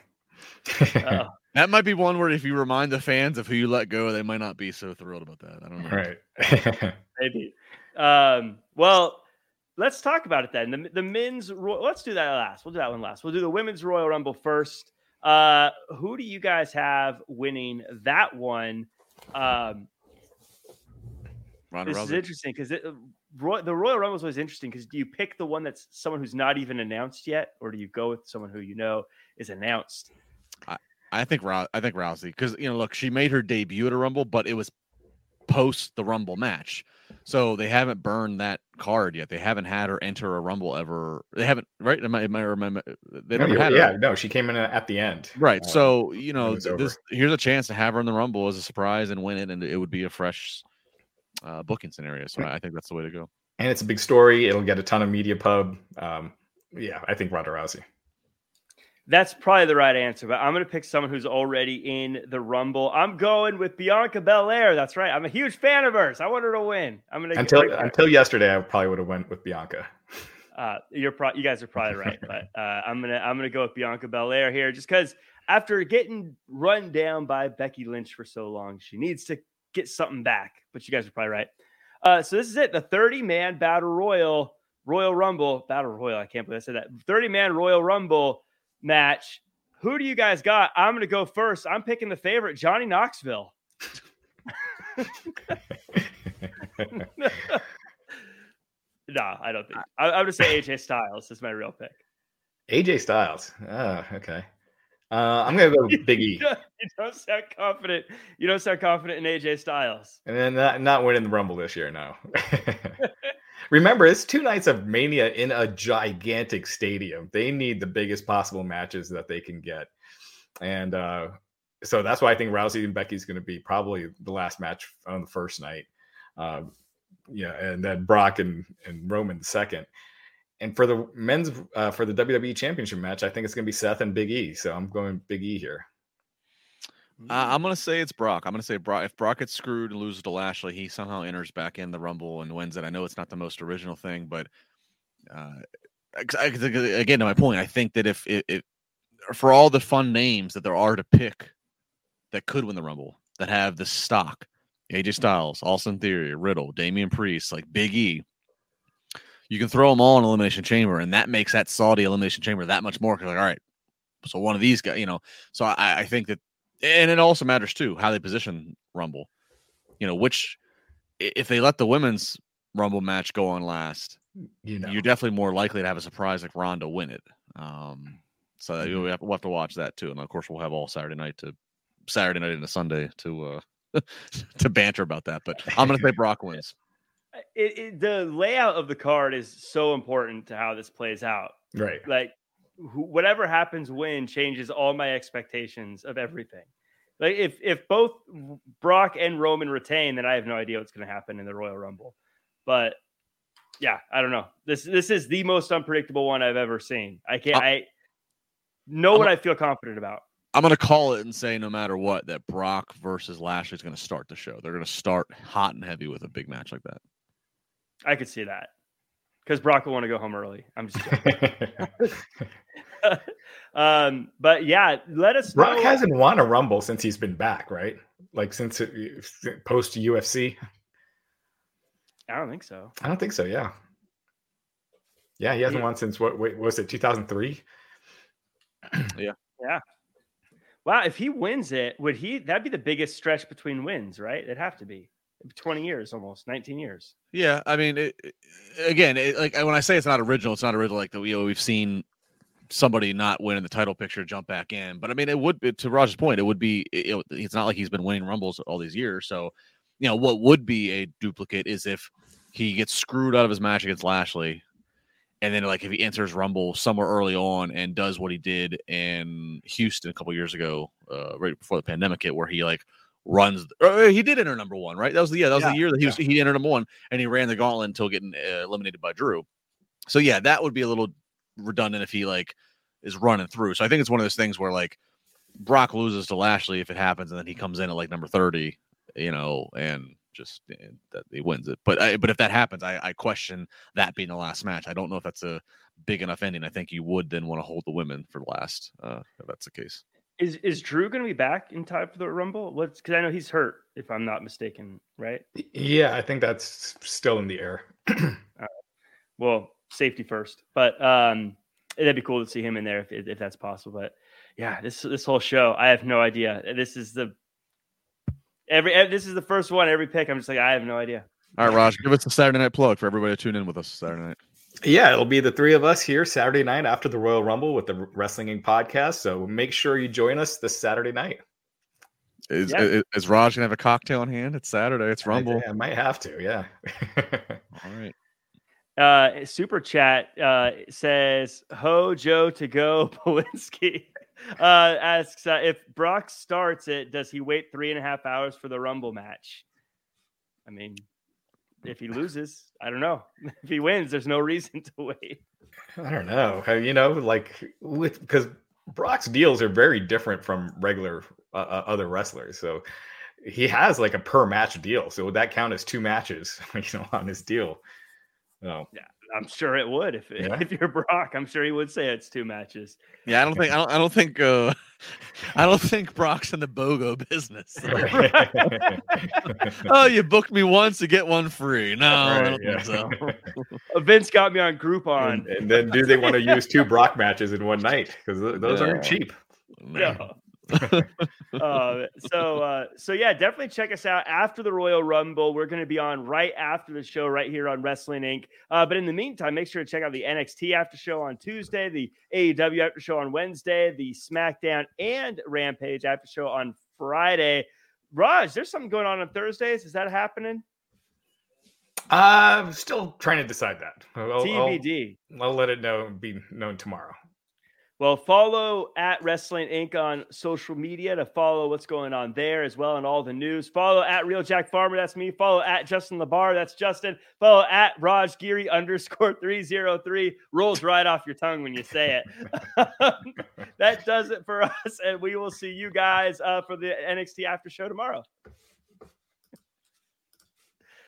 that might be one where if you remind the fans of who you let go, they might not be so thrilled about that. I don't know. Right. Maybe. Um, well, let's talk about it then. The, the men's, let's do that last. We'll do that one last. We'll do the women's Royal Rumble first. Uh, who do you guys have winning that one? Um, Ronda this Rousey. is interesting because uh, Roy, the Royal Rumble is always interesting because do you pick the one that's someone who's not even announced yet, or do you go with someone who you know is announced? I, I think I think Rousey because you know, look, she made her debut at a Rumble, but it was post the Rumble match. So they haven't burned that card yet. They haven't had her enter a Rumble ever. They haven't, right? Am I, am I remember? They never no, had yeah, her. no, she came in at the end. Right. Um, so, you know, this, here's a chance to have her in the Rumble as a surprise and win it. And it would be a fresh uh, booking scenario. So I think that's the way to go. And it's a big story. It'll get a ton of media pub. Um, yeah, I think Ronda Rousey. That's probably the right answer, but I'm going to pick someone who's already in the Rumble. I'm going with Bianca Belair. That's right. I'm a huge fan of hers. I want her to win. I'm going to until until yesterday. I probably would have went with Bianca. Uh, you're pro- you guys are probably right, but uh, I'm gonna I'm gonna go with Bianca Belair here, just because after getting run down by Becky Lynch for so long, she needs to get something back. But you guys are probably right. Uh, so this is it, the 30 man battle royal Royal Rumble battle royal. I can't believe I said that. 30 man Royal Rumble match. Who do you guys got? I'm going to go first. I'm picking the favorite, Johnny Knoxville. no, I don't think. I, am going to say AJ Styles is my real pick. AJ Styles. Oh, okay. Uh, I'm gonna go Big E. you, don't, you don't sound confident. You don't sound confident in AJ Styles. And then not, not winning the Rumble this year. No. Remember, it's two nights of Mania in a gigantic stadium. They need the biggest possible matches that they can get, and uh, so that's why I think Rousey and Becky is going to be probably the last match on the first night. Um, yeah, and then Brock and, and Roman the second. And for the men's uh, for the WWE Championship match, I think it's going to be Seth and Big E. So I'm going Big E here. Uh, I'm gonna say it's Brock. I'm gonna say Brock. If Brock gets screwed and loses to Lashley, he somehow enters back in the Rumble and wins it. I know it's not the most original thing, but uh, again, to my point, I think that if it, it, for all the fun names that there are to pick that could win the Rumble, that have the stock, AJ Styles, Austin Theory, Riddle, Damian Priest, like Big E, you can throw them all in elimination chamber, and that makes that Saudi elimination chamber that much more. Cause like, all right, so one of these guys, you know. So I, I think that and it also matters too how they position Rumble. You know, which if they let the women's Rumble match go on last, you know, you're definitely more likely to have a surprise like Ronda win it. Um, so mm-hmm. we have, we'll have to watch that too, and of course we'll have all Saturday night to Saturday night and a Sunday to uh to banter about that. But I'm going to say Brock wins. It, it, the layout of the card is so important to how this plays out. Right. Like whatever happens when changes all my expectations of everything. Like if if both Brock and Roman retain, then I have no idea what's going to happen in the Royal Rumble. But yeah, I don't know. This this is the most unpredictable one I've ever seen. I can't. I know I'm what I feel confident about. I'm going to call it and say no matter what that Brock versus Lashley is going to start the show. They're going to start hot and heavy with a big match like that. I could see that because Brock will want to go home early. I'm just joking. um, but yeah, let us know. Brock hasn't won a Rumble since he's been back, right? Like since post UFC. I don't think so. I don't think so. Yeah. Yeah, he hasn't He- won since what? Wait, was it 2003? yeah, yeah. Wow, if he wins it, would he? That'd be the biggest stretch between wins, right? It'd have to be 20 years, almost 19 years. Yeah, I mean, it, it- again, it, like when I say it's not original, it's not original. Like the you know, we've seen somebody not win in the title picture jump back in, but I mean, it would be to Raj's point. It would be. It, it- it's not like he's been winning rumbles all these years. So, you know, what would be a duplicate is if he gets screwed out of his match against Lashley, and then like if he enters Rumble somewhere early on and does what he did in Houston a couple years ago, uh, right before the pandemic hit, where he like runs. He did enter number one, right? That was the yeah, that was Yeah, the year that he was he entered number one, and he ran the gauntlet until getting uh, eliminated by Drew. So yeah, that would be a little redundant if he like is running through. So I think it's one of those things where like Brock loses to Lashley if it happens, and then he comes in at like number thirty, you know, and just eh, that he wins it. But I, but if that happens, I, I question that being the last match. I don't know if that's a big enough ending. I think you would then want to hold the women for last, uh, if that's the case. Is is Drew going to be back in time for the Rumble? What's because I know he's hurt, if I'm not mistaken, right? Yeah, I think that's still in the air. Well, safety first, but um, it'd be cool to see him in there if if that's possible. But yeah, this this whole show, I have no idea. This is the every this is the first one. Every pick, I'm just like, I have no idea. All right, Raj, give us a Saturday night plug for everybody to tune in with us Saturday night. Yeah, it'll be the three of us here Saturday night after the Royal Rumble with the Wrestling Inc. podcast. So make sure you join us this Saturday night. Is, Yeah. is, is Raj gonna have a cocktail in hand? It's Saturday. It's Rumble. I, I might have to. Yeah. All right. Uh, super chat uh, says Ho Joe to go Polinski uh, asks uh, if Brock starts it, does he wait three and a half hours for the Rumble match? I mean, if he loses, I don't know. If he wins, there's no reason to wait. I don't know. You know, like with because Brock's deals are very different from regular uh, uh, other wrestlers. So he has like a per match deal. So would that count as two matches? You know, on his deal. Oh, I'm sure it would if Yeah. if you're Brock. I'm sure he would say it's two matches. Yeah, I don't think I don't I don't think uh I don't think Brock's in the BOGO business. oh, you booked me once to get one free. No, I Right, don't yeah. think so. Uh, Vince got me on Groupon. and, and then do they want to use two Brock matches in one night? Because those Yeah. aren't cheap. Man. No. Uh, so uh, so yeah, definitely check us out after the Royal Rumble. We're going to be on right after the show, right here on Wrestling Inc. Uh, but in the meantime, make sure to check out the NXT after show on Tuesday, the AEW after show on Wednesday, the SmackDown and Rampage after show on Friday. Raj, there's something going on on Thursdays. Is that happening? I'm still trying to decide that. I'll, I'll- TBD. I'll let it know be known tomorrow. Well, follow at Wrestling Inc. on social media to follow what's going on there as well and all the news. Follow at Real Jack Farmer, that's me. Follow at Justin LaBar, that's Justin. Follow at Raj Giri underscore 303. Rolls right off your tongue when you say it. that does it for us, and we will see you guys uh, for the NXT after show tomorrow.